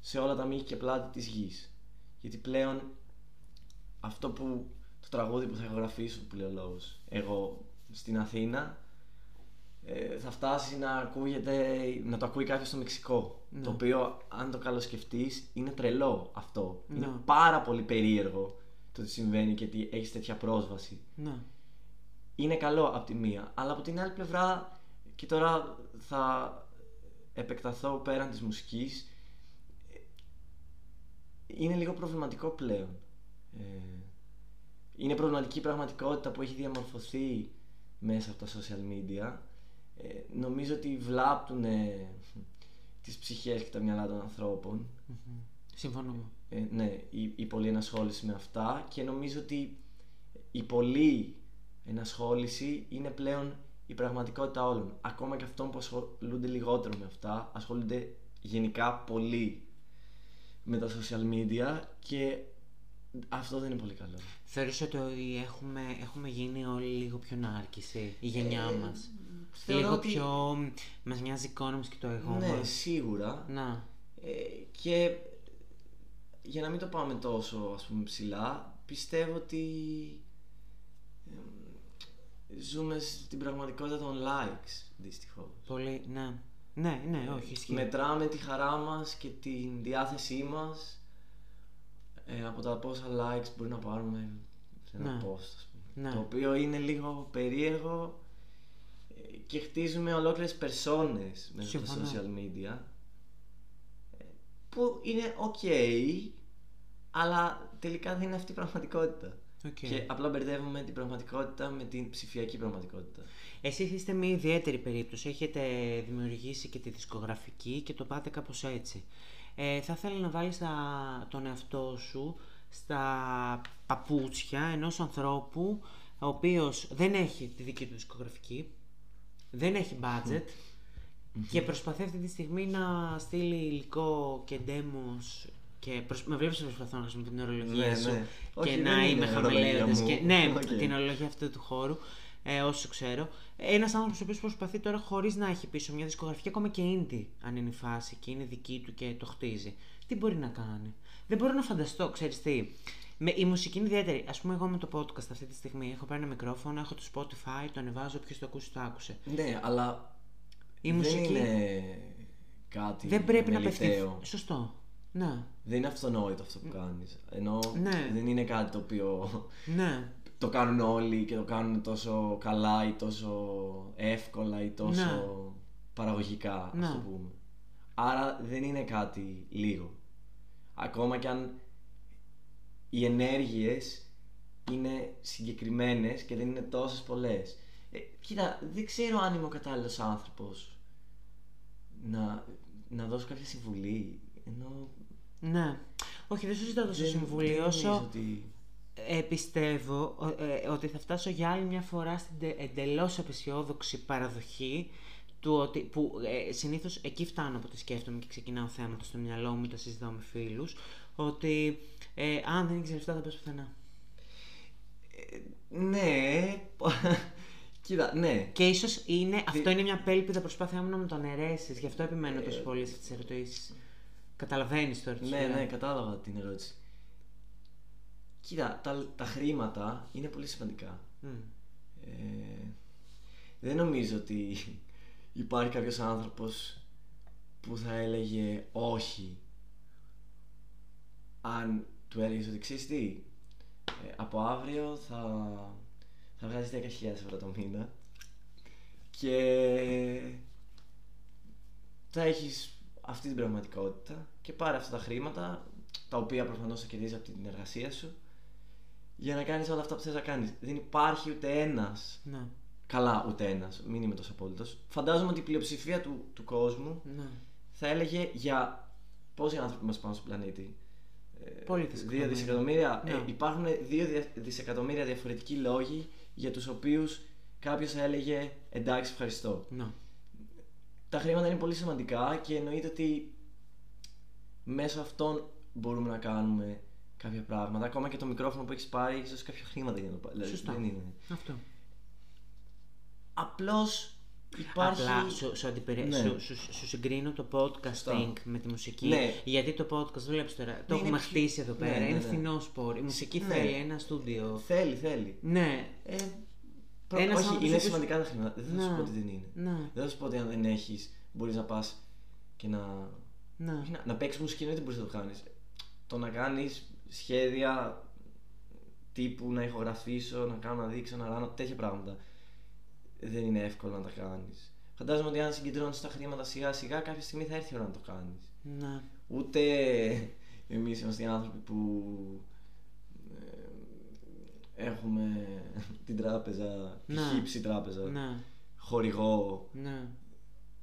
σε όλα τα μήκη και πλάτη της γης. Γιατί πλέον αυτό που το τραγούδι που θα ηχογραφήσω που λέει ο λόγος εγώ στην Αθήνα ε, θα φτάσει να ακούγεται, να το ακούει κάποιος στο Μεξικό. Ναι. Το οποίο αν το καλοσκεφτείς είναι τρελό αυτό. Ναι. Είναι πάρα πολύ περίεργο το τι συμβαίνει και ότι έχεις τέτοια πρόσβαση Ναι. είναι καλό από τη μία. Αλλά από την άλλη πλευρά, και τώρα θα επεκταθώ πέραν της μουσικής, ε, είναι λίγο προβληματικό πλέον. Ε, είναι προβληματική η πραγματικότητα που έχει διαμορφωθεί μέσα από τα social media. Ε, νομίζω ότι βλάπτουν ε, τις ψυχές και τα μυαλά των ανθρώπων. Μμμ. Συμφωνούμε. Ε, ναι, η, η πολλή ενασχόληση με αυτά και νομίζω ότι η πολλή ενασχόληση είναι πλέον η πραγματικότητα όλων. Ακόμα και αυτών που ασχολούνται λιγότερο με αυτά, ασχολούνται γενικά πολύ με τα social media και αυτό δεν είναι πολύ καλό. Θεωρείς ότι έχουμε, έχουμε γίνει όλοι λίγο πιο νάρκισοι, η γενιά Ε, μας; θεωρώ Λίγο ότι- πιο... Μας νοιάζει η εικόνα μας και το εγώ ναι, μας. σίγουρα. Να. Ε, και για να μην το πάμε τόσο ας πούμε ψηλά, πιστεύω ότι εμ, ζούμε στην πραγματικότητα των likes, δυστυχώς. Πολύ, ναι. Ναι, ναι, όχι, ισχύει. Μετράμε τη χαρά μας και την διάθεσή μας ε, από τα πόσα likes μπορεί να πάρουμε σε ένα Ναι. post, ας πούμε. Ναι. Το οποίο είναι λίγο περίεργο ε, και χτίζουμε ολόκληρες περσόνες μέσα στα Συμφωνώ. social media ε, που είναι ok αλλά τελικά δεν είναι αυτή η πραγματικότητα. Οκ. Και απλά μπερδεύουμε την πραγματικότητα με την ψηφιακή πραγματικότητα. Εσείς είστε μια ιδιαίτερη περίπτωση. Έχετε δημιουργήσει και τη δισκογραφική και το πάτε κάπως έτσι. Ε, θα ήθελα να βάλεις τα- τον εαυτό σου στα παπούτσια ενός ανθρώπου ο οποίος δεν έχει τη δική του δισκογραφική, δεν έχει budget και προσπαθεί αυτή τη στιγμή να στείλει υλικό και demos και προσ... με βλέπεις να προσπαθώ να χρησιμοποιώ την ορολογία Ναι, σου ναι. και Όχι, να δεν είμαι είναι χαμελέοντας ορολογία και... μου. ναι, Οκ. την ορολογία αυτού του χώρου ε, όσο ξέρω. Ένας άνθρωπος ο οποίος προσπαθεί τώρα χωρίς να έχει πίσω μια δισκογραφική ακόμα και indie αν είναι η φάση και είναι δική του και το χτίζει. Τι μπορεί να κάνει; Δεν μπορώ να φανταστώ, ξέρεις τι. Με, η μουσική είναι ιδιαίτερη. Α πούμε, εγώ με το podcast αυτή τη στιγμή έχω πάρει ένα μικρόφωνο, έχω το Spotify, το ανεβάζω, ποιο το ακούσει, το άκουσε. Ναι, αλλά Η δεν μουσική είναι κάτι δεν πρέπει να μελιτέο. απευθυνθεί. Σωστό. Ναι. Δεν είναι αυτονόητο αυτό που κάνεις. Ενώ Ναι. δεν είναι κάτι το οποίο Ναι. το κάνουν όλοι και το κάνουν τόσο καλά ή τόσο εύκολα ή τόσο Ναι. παραγωγικά, ας Ναι. το πούμε. Άρα δεν είναι κάτι λίγο. Ακόμα κι αν οι ενέργειες είναι συγκεκριμένες και δεν είναι τόσες πολλές. Ε, κοίτα, δεν ξέρω αν είμαι ο κατάλληλος άνθρωπος να, να δώσω κάποια συμβουλή. Ενώ Ναι. Όχι, δεν σου ζητάω τόσο δεν- συμβουλή, δεν όσο νομίζω ότι... ε, πιστεύω ο- ε, ότι θα φτάσω για άλλη μια φορά στην τε- εντελώς απεσιόδοξη παραδοχή του ότι, που ε, συνήθως εκεί φτάνω από τη σκέφτομαι και ξεκινάω θέματα στο μυαλό μου, τα συζητάω με φίλους, ότι ε, αν δεν έχεις λεφτά θα πας πουθενά. Ναι. Κοίτα, ναι. Και ίσως είναι, αυτό είναι μια απέλπιδα προσπάθειά μου να με το αναιρέσεις, γι' αυτό επιμένω τόσο πολύ σε αυτές τις ερωτήσεις. Καταλαβαίνεις τώρα τι Ναι, σου λέω. ναι, κατάλαβα την ερώτηση. Κοίτα, τα, τα χρήματα είναι πολύ σημαντικά. Μμ. Ε, δεν νομίζω ότι υπάρχει κάποιος άνθρωπος που θα έλεγε όχι αν του έλεγες ότι ξέρεις τι, ε, από αύριο θα, θα βγάζεις 10.000 ευρώ το μήνα και θα έχεις αυτή την πραγματικότητα και πάρε αυτά τα χρήματα τα οποία προφανώς θα κερδίζεις από την εργασία σου για να κάνεις όλα αυτά που θες να κάνεις. Δεν υπάρχει ούτε ένας Ναι, Καλά, ούτε ένας, μην είμαι τόσο απόλυτος. Φαντάζομαι ότι η πλειοψηφία του, του κόσμου ναι. θα έλεγε για πόσοι άνθρωποι είμαστε πάνω στον πλανήτη. Ε, Πολύ Δύο δισεκατομμύρια. δισεκατομμύρια. Ναι. Ε, υπάρχουν δύο δια- δισεκατομμύρια διαφορετικοί λόγοι για τους οποίους κάποιος θα έλεγε εντάξει, ευχαριστώ. ναι. Τα χρήματα είναι πολύ σημαντικά και εννοείται ότι μέσω αυτών μπορούμε να κάνουμε κάποια πράγματα. Ακόμα και το μικρόφωνο που έχεις πάρει, ίσως κάποια χρήματα για να το πάρει. Δηλαδή, Σωστά. δεν είναι. Αυτό. Απλώς υπάρχει. Απλά σου, σου, αντιπερι... Ναι. σου, σου, σου συγκρίνω το podcasting Σωστά. με τη μουσική. Ναι. Γιατί το podcast, βλέπεις τώρα, το Ναι, έχουμε είναι πιο- χτίσει εδώ Ναι, πέρα. ναι, είναι ναι. φθηνός σπορ. Η μουσική Ναι. θέλει ένα στούντιο. Θέλει, θέλει. Ναι. Ε, προ- Ένας όχι, άνθρωπος είναι ο οποίος- σημαντικά τα χρήματα. Δεν θα σου Ναι. πω ότι δεν είναι. Ναι. Δεν θα σου πω ότι αν δεν έχεις, μπορείς να πας και να. Ναι. όχι να, να παίξεις μουσική, δεν μπορείς να το κάνεις. Το να κάνεις σχέδια τύπου να ηχογραφήσω, να κάνω, να δείξω, να ράνω, τέτοια πράγματα. Δεν είναι εύκολο να τα κάνεις. Φαντάζομαι ότι αν συγκεντρώνεις τα χρήματα σιγά σιγά, κάποια στιγμή θα έρθει η ώρα να το κάνεις. Ναι. Ούτε εμείς είμαστε οι άνθρωποι που ε, έχουμε την τράπεζα, Ναι. χύψη τράπεζα, Ναι. χορηγό Ναι.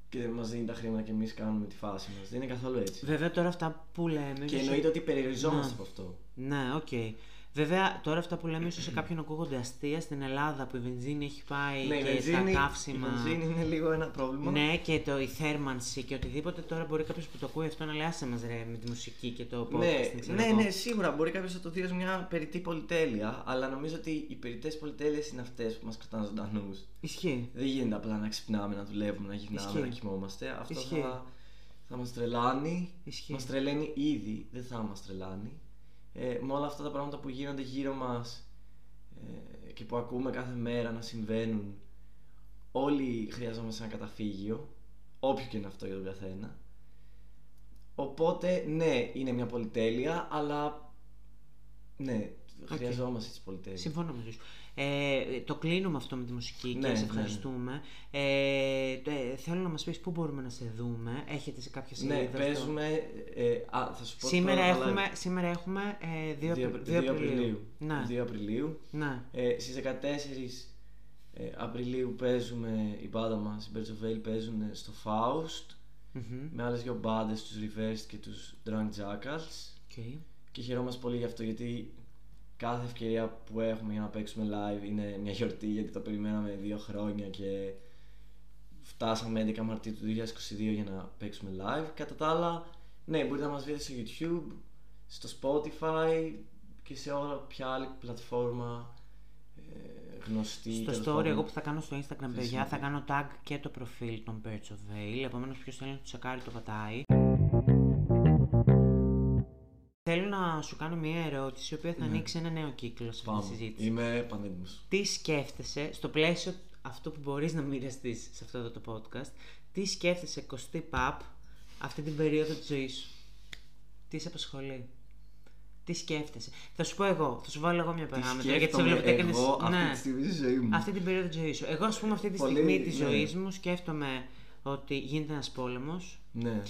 και μας δίνει τα χρήματα και εμείς κάνουμε τη φάση μας. Δεν είναι καθόλου έτσι. Βέβαια τώρα αυτά που λέμε. Και ίσως- εννοείται ότι περιοριζόμαστε Ναι. από αυτό. Ναι, οκ. Βέβαια, τώρα αυτά που λέμε ίσως σε κάποιον ακούγονται αστεία στην Ελλάδα που η βενζίνη έχει πάει Ναι, η και βενζίνη, τα καύσιμα. η βενζίνη είναι λίγο ένα πρόβλημα. Ναι, και το, η θέρμανση και οτιδήποτε. Τώρα μπορεί κάποιος που το ακούει αυτό να λέει άσε μας ρε με τη μουσική και το podcast. Ναι, ξέρω ναι, εγώ». ναι, σίγουρα μπορεί κάποιος να το δει ως μια περιττή πολυτέλεια, αλλά νομίζω ότι οι περιττές πολυτέλειες είναι αυτές που μας κρατάνε ζωντανούς. Ισχύει. Δεν γίνεται απλά να ξυπνάμε, να δουλεύουμε, να γυρνάμε, Ισχύει. να κοιμόμαστε. Αυτό Ισχύει. θα, θα μας τρελάνει. Ισχύει. Μας τρελαίνει ήδη, δεν θα μας τρελάνει. Ε, με όλα αυτά τα πράγματα που γίνονται γύρω μας ε, και που ακούμε κάθε μέρα να συμβαίνουν, όλοι χρειαζόμαστε ένα καταφύγιο, όποιο και είναι αυτό για τον καθένα. Οπότε, ναι, είναι μια πολυτέλεια, αλλά ναι, Οκ. χρειαζόμαστε τις πολυτέλειες. Συμφωνώ μαζί σου. Ε, το κλείνουμε αυτό με τη μουσική Ναι, και σε ναι, ευχαριστούμε. Ε, το- ε, θέλω να μας πεις πού μπορούμε να σε δούμε. Έχετε σε κάποια σελίδα Ναι, αυτό; παίζουμε. Ε, α, θα σου πω Σήμερα τώρα τα έχουμε, live. σήμερα έχουμε ε, 2, 2 Απριλίου. Απριλίου. Ναι, 2 Απριλίου. ναι. Ε, στις 14 ε, Απριλίου παίζουμε, η μπάντα μας, οι Birds of Vale παίζουν στο Faust Μμμ. με άλλες δύο μπάντες, τους Reversed και τους Drunk Jackals Ok. και χαιρόμαστε πολύ γι' αυτό γιατί κάθε ευκαιρία που έχουμε για να παίξουμε live είναι μια γιορτή γιατί το περιμέναμε δύο χρόνια και φτάσαμε 11 Μαρτίου του 2022 για να παίξουμε live. Κατά τα άλλα, ναι, μπορείτε να μας βρείτε στο YouTube, στο Spotify και σε όλα ποια άλλη πλατφόρμα ε, γνωστή. Στο τέλος story, πάντων. εγώ που θα κάνω στο Instagram, παιδιά, Χρησιμοποιεί. θα κάνω tag και το προφίλ των Birds of Vale. Επομένως, ποιος θέλει να του τσεκάρει το πατάει. Θέλω να σου κάνω μια ερώτηση, η οποία θα ανοίξει ένα νέο κύκλο σε αυτή Πάμε. τη συζήτηση. Είμαι πανέτοιμος. Τι σκέφτεσαι, στο πλαίσιο αυτό που μπορείς να μοιραστείς σε αυτό εδώ το podcast, τι σκέφτεσαι Κωστή Παπ αυτή την περίοδο της ζωής σου; Τι σε απασχολεί; Τι σκέφτεσαι; Θα σου πω εγώ, θα σου βάλω εγώ μια Τι παράμετρο. Γιατί σε σκέφτομαι βλέπω ότι έκανες- εγώ αυτή ναι. τη στιγμή στη ζωή μου. Αυτή την περίοδο της ζωής σου. Εγώ, ας πούμε, αυτή τη Πολύ, στιγμή της ναι. ζωής μου σκέφτομαι ότι γίνεται ένας πόλεμος. Ναι.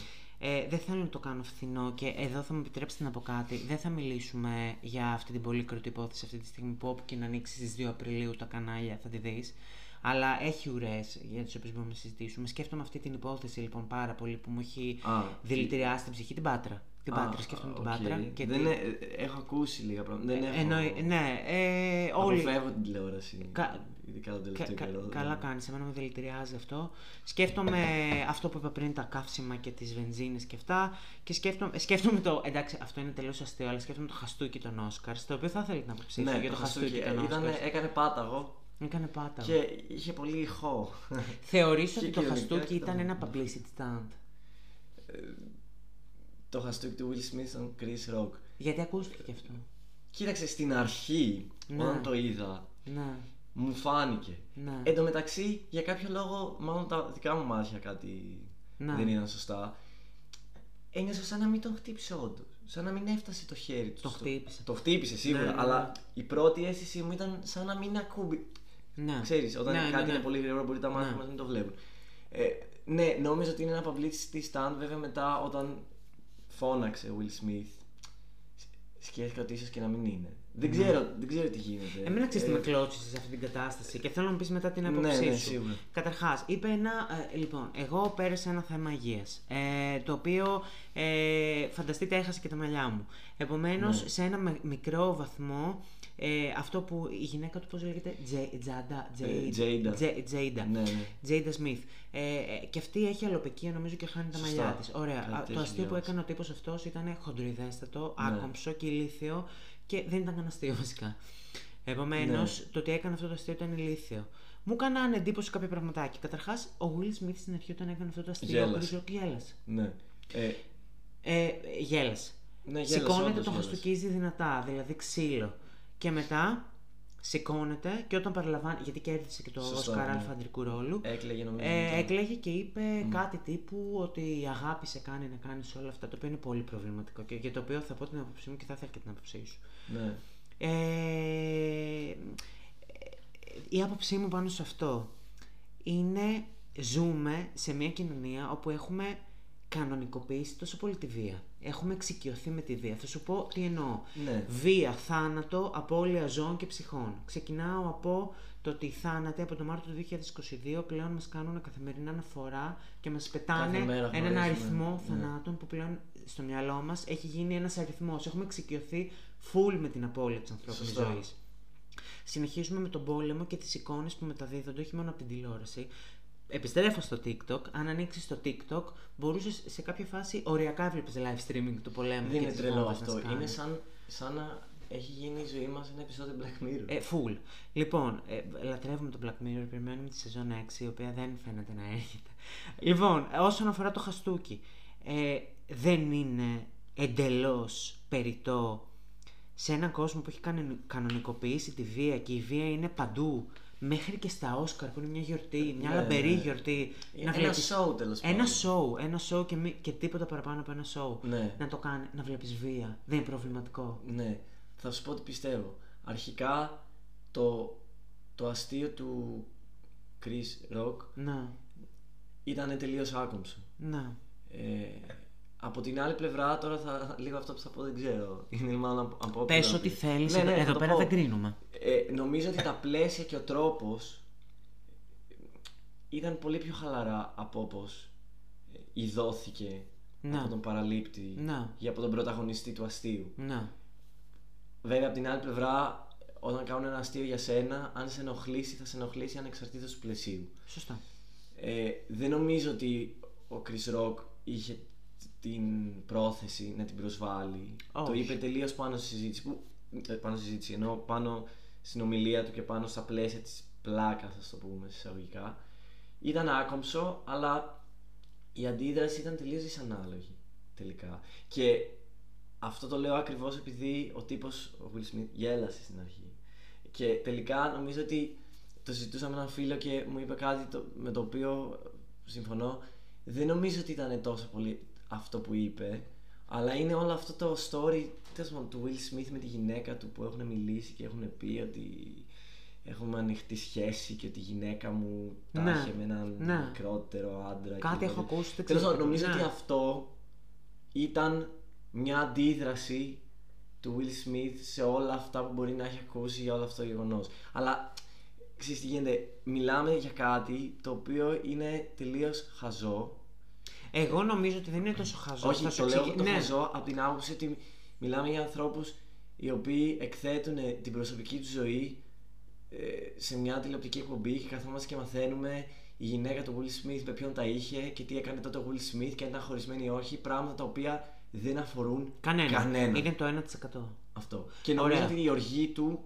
Ε, δεν θέλω να το κάνω φθηνό και εδώ θα μου επιτρέψετε να πω κάτι. Δεν θα μιλήσουμε για αυτή την πολύκροτη υπόθεση αυτή τη στιγμή που όπου και να ανοίξει στις 2 Απριλίου τα κανάλια θα τη δεις. Αλλά έχει ουρές για τις οποίες μπορούμε να συζητήσουμε. Σκέφτομαι αυτή την υπόθεση λοιπόν πάρα πολύ που μου έχει Α, δηλητηριάσει την ψυχή. Την Πάτρα. Την Α, Πάτρα. Σκέφτομαι την οκ. Πάτρα. Και δεν την- ε, ε, έχω ακούσει λίγα πράγματα. Δεν έχω... Εννοεί, ναι, ε, όλοι. Αποφεύγω την τηλεόραση. Κα- Ειδικά τον Κα- τελευταίο κα- καιρό. καλά κάνεις, εμένα με δηλητηριάζει αυτό. Σκέφτομαι αυτό που είπα πριν, τα καύσιμα και τις βενζίνες και αυτά. Και σκέφτομαι, σκέφτομαι το. Εντάξει, αυτό είναι τελείως αστείο, αλλά σκέφτομαι το χαστούκι των Όσκαρ. Το οποίο θα ήθελα την άποψή σου Ναι, για το χαστούκι των Ήτανε, Όσκαρ. έκανε πάταγο Έκανε πάτα. και είχε πολύ ηχό. Θεωρείς και ότι το κοινωνικά χαστούκι ήταν- ήταν ένα publicity stunt; Το χαστούκι του Will Smith στον Chris Rock. Γιατί ακούστηκε και αυτό. Κοίταξε, στην αρχή, Ναι. όταν το είδα, Ναι. μου φάνηκε. Ναι. Εν τω μεταξύ, για κάποιο λόγο, μάλλον τα δικά μου μάτια κάτι Ναι. δεν ήταν σωστά. Ένιωσα σαν να μην τον χτύπησε όντως. Σαν να μην έφτασε το χέρι του. Το στο- χτύπησε. Το χτύπησε σίγουρα, Ναι, ναι, ναι. αλλά η πρώτη αίσθηση μου ήταν σαν να μην ακούμπη. Ναι. Ξέρεις, όταν Ναι, ναι, κάτι ναι. είναι πολύ γρήγορο μπορεί τα μάτια Ναι. μας να μην το βλέπουν. Ε, ναι, νόμιζα ότι είναι ένα publicity stand, βέβαια μετά όταν φώναξε ο Will Smith σκέφτηκα ότι ίσως και να μην είναι. Δεν ξέρω, δεν ξέρω τι γίνεται. Ναι. Εμένα ξέρεις τι Ε, με κλώτσισε σε αυτή την κατάσταση και θέλω να μου πεις μετά την Ναι, άποψή ναι, σου. σίγουρα. Καταρχάς, είπε ένα. ε, λοιπόν, εγώ πέρασα ένα θέμα υγείας. Ε, το οποίο ε, φανταστείτε έχασα και τα μαλλιά μου. Επομένως, Ναι. σε ένα με- μικρό βαθμό, ε, αυτό που η γυναίκα του, πώς λέγεται, Τζε- Τζάντα. Ε, Τζέι- Jada. Τζε- Τζέιντα. Ναι, ναι. Jada Smith. Ε, ε, και αυτή έχει αλοπεκία νομίζω και χάνει τα Σωστά. μαλλιά της. Ωραία. Κάτι Α, τέτοιο το αστείο που διάβασα. έκανε ο τύπος αυτός ήταν χοντροειδέστατο, Ναι. άκομψο και ηλίθιο και δεν ήταν καν αστείο βασικά. Επομένως, Ναι. το ότι έκανε αυτό το αστείο ήταν ηλίθιο. Μου έκαναν εντύπωση κάποια πραγματάκια. Καταρχάς, ο Will Smith στην αρχή όταν έκανε αυτό το αστείο, Γέλασε. ο Chris Rock γέλασε. ναι. Ε, Ε, γέλασε. Ναι, γέλασε, Σηκώνεται, όντως το γέλασε. χαστούκίζει δυνατά, δηλαδή ξύλο. Και μετά σηκώνεται και όταν παραλαμβάνει, γιατί κέρδισε και το Σωστά, Όσκαρ ναι. Αλφα αντρικού ρόλου, έκλαιγε νομίζω. ε, μετά. έκλαιγε και είπε κάτι τύπου ότι η αγάπη σε κάνει να κάνεις όλα αυτά, το οποίο είναι πολύ προβληματικό και για το οποίο θα πω την άποψή μου και θα ήθελα και την άποψή σου. Ναι. Ε, η άποψή μου πάνω σε αυτό είναι ζούμε σε μια κοινωνία όπου έχουμε κανονικοποιήσει τόσο πολύ τη βία. Έχουμε εξοικειωθεί με τη βία. Θα σου πω τι εννοώ. Ναι. Βία, θάνατο, απώλεια ζώων και ψυχών. Ξεκινάω από το ότι οι θάνατοι από τον Μάρτιο του 2022 πλέον μας κάνουν καθημερινά αναφορά και μας πετάνε Κάθε μέρα έναν γνωρίζουμε, αριθμό ναι. θανάτων που πλέον στο μυαλό μας έχει γίνει ένας αριθμός. Έχουμε εξοικειωθεί Full με την απώλεια της ανθρώπινης Σωστό. ζωής. Συνεχίζουμε με τον πόλεμο και τις εικόνες που μεταδίδονται όχι μόνο από την τηλεόραση. Επιστρέφω στο TikTok. Αν ανοίξεις το TikTok, μπορούσες σε κάποια φάση οριακά βλέπεις live streaming του πολέμου. Δεν και είναι τις τρελό βόμβες να αυτό. σκάνε. Είναι σαν, σαν να έχει γίνει η ζωή μας ένα επεισόδιο Black Mirror. Ε, full. Λοιπόν, ε, λατρεύουμε το Black Mirror, περιμένουμε τη σεζόν 6, η οποία δεν φαίνεται να έρχεται. Λοιπόν, ε, όσον αφορά το χαστούκι, ε, δεν είναι εντελώς περιττό σε έναν κόσμο που έχει κανονι- κανονικοποιήσει τη βία και η βία είναι παντού, μέχρι και στα Όσκαρ που είναι μια γιορτή, μια Ναι, λαμπερή ναι. γιορτή. Ένα βλέπεις- show, τέλος Ένα πάντων. show, ένα show και, μη- και τίποτα παραπάνω από ένα show. Ναι. Να το κάνει, να βλέπεις βία. Δεν είναι προβληματικό. Ναι, θα σου πω τι πιστεύω. Αρχικά το, το αστείο του Chris Rock Να, ήταν τελείως άκομψο. να. Ε, από την άλλη πλευρά, τώρα θα, λίγο αυτό που θα πω δεν ξέρω. Είναι μάλλον από, από Πες ό,τι θέλεις, εδώ- θα εδώ το πέρα πω. δεν κρίνουμε. Ε, νομίζω ότι τα πλαίσια και ο τρόπος ήταν πολύ πιο χαλαρά από όπως ε, ειδώθηκε Να. από τον παραλήπτη Να. ή από τον πρωταγωνιστή του αστείου. Να. Βέβαια, από την άλλη πλευρά, όταν κάνουν ένα αστείο για σένα, αν σε ενοχλήσει, θα σε ενοχλήσει ανεξαρτήτως του πλαισίου. Σωστά. Ε, δεν νομίζω ότι ο Chris Rock είχε την πρόθεση να την προσβάλλει. Όχι. Το είπε τελείως πάνω στη συζήτηση. Που, ε, πάνω στη συζήτηση, ενώ πάνω στην ομιλία του και πάνω στα πλαίσια της πλάκας, ας το πούμε εισαγωγικά. Ήταν άκομψο, αλλά η αντίδραση ήταν τελείως δυσανάλογη τελικά. Και αυτό το λέω ακριβώς επειδή ο τύπος, ο Will Smith, γέλασε στην αρχή. Και τελικά νομίζω ότι το συζητούσα με έναν φίλο και μου είπε κάτι το, με το οποίο συμφωνώ. Δεν νομίζω ότι ήταν τόσο πολύ αυτό που είπε, αλλά είναι όλο αυτό το story τέλος πάντων, του Will Smith με τη γυναίκα του που έχουν μιλήσει και έχουν πει ότι έχουμε ανοιχτή σχέση και ότι η γυναίκα μου τα Ναι, είχε με έναν ναι. μικρότερο άντρα. Κάτι και έχω ότι- ακούσει, δεν Τέλος ξέρω. πάντων, νομίζω Ναι. ότι αυτό ήταν μια αντίδραση του Will Smith σε όλα αυτά που μπορεί να έχει ακούσει για όλο αυτό το γεγονός. Αλλά ξέρεις τι γίνεται, μιλάμε για κάτι το οποίο είναι τελείως χαζό. Εγώ νομίζω ότι δεν είναι τόσο χαζό. Όχι, Θα το σου λέω εξηγη- το ναι. χαζό από την άποψη ότι μιλάμε για ανθρώπους οι οποίοι εκθέτουν την προσωπική τους ζωή ε, σε μια τηλεοπτική εκπομπή και καθόμαστε και μαθαίνουμε η γυναίκα του Will Smith με ποιον τα είχε και τι έκανε τότε ο Will Smith και αν ήταν χωρισμένοι ή όχι, πράγματα τα οποία δεν αφορούν Κανένα. κανέναν. Είναι το 1%. Αυτό. Και νομίζω Ωραία. ότι η οργή του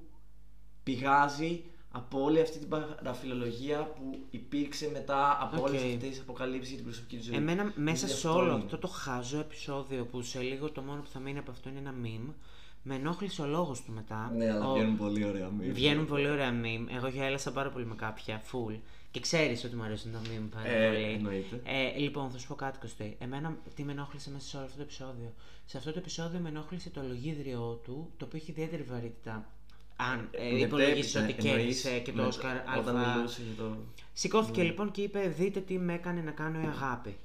πηγάζει από όλη αυτή την παραφιλολογία που υπήρξε μετά από Οκ. όλες αυτές τις αποκαλύψεις για την προσωπική του ζωή. Εμένα μέσα Νομίζω σε αυτό όλο είναι. αυτό το χάζο επεισόδιο που σε λίγο το μόνο που θα μείνει από αυτό είναι ένα meme, με ενόχλησε ο λόγος του μετά. Ναι, αλλά Ο- βγαίνουν πολύ ωραία μήνυμα. Βγαίνουν πολύ ωραία meme. Εγώ γέλασα πάρα πολύ με κάποια, full. Και ξέρεις ότι μου αρέσουν τα meme πάρα Ε, πολύ. εννοείται. Ε, λοιπόν, θα σου πω κάτι, Κωστή. Εμένα τι με ενόχλησε μέσα σε όλο αυτό το επεισόδιο. Σε αυτό το επεισόδιο με ενόχλησε το λογίδριό του, το οποίο έχει ιδιαίτερη βαρύτητα. Αν ε, υπολογίσει Μετέπειτα, ότι εννοείς, κέρδισε και το με- Όσκαρ Όταν Αλφα. μιλούσες για το... Σηκώθηκε λοιπόν και είπε: Δείτε τι με έκανε να κάνω η αγάπη.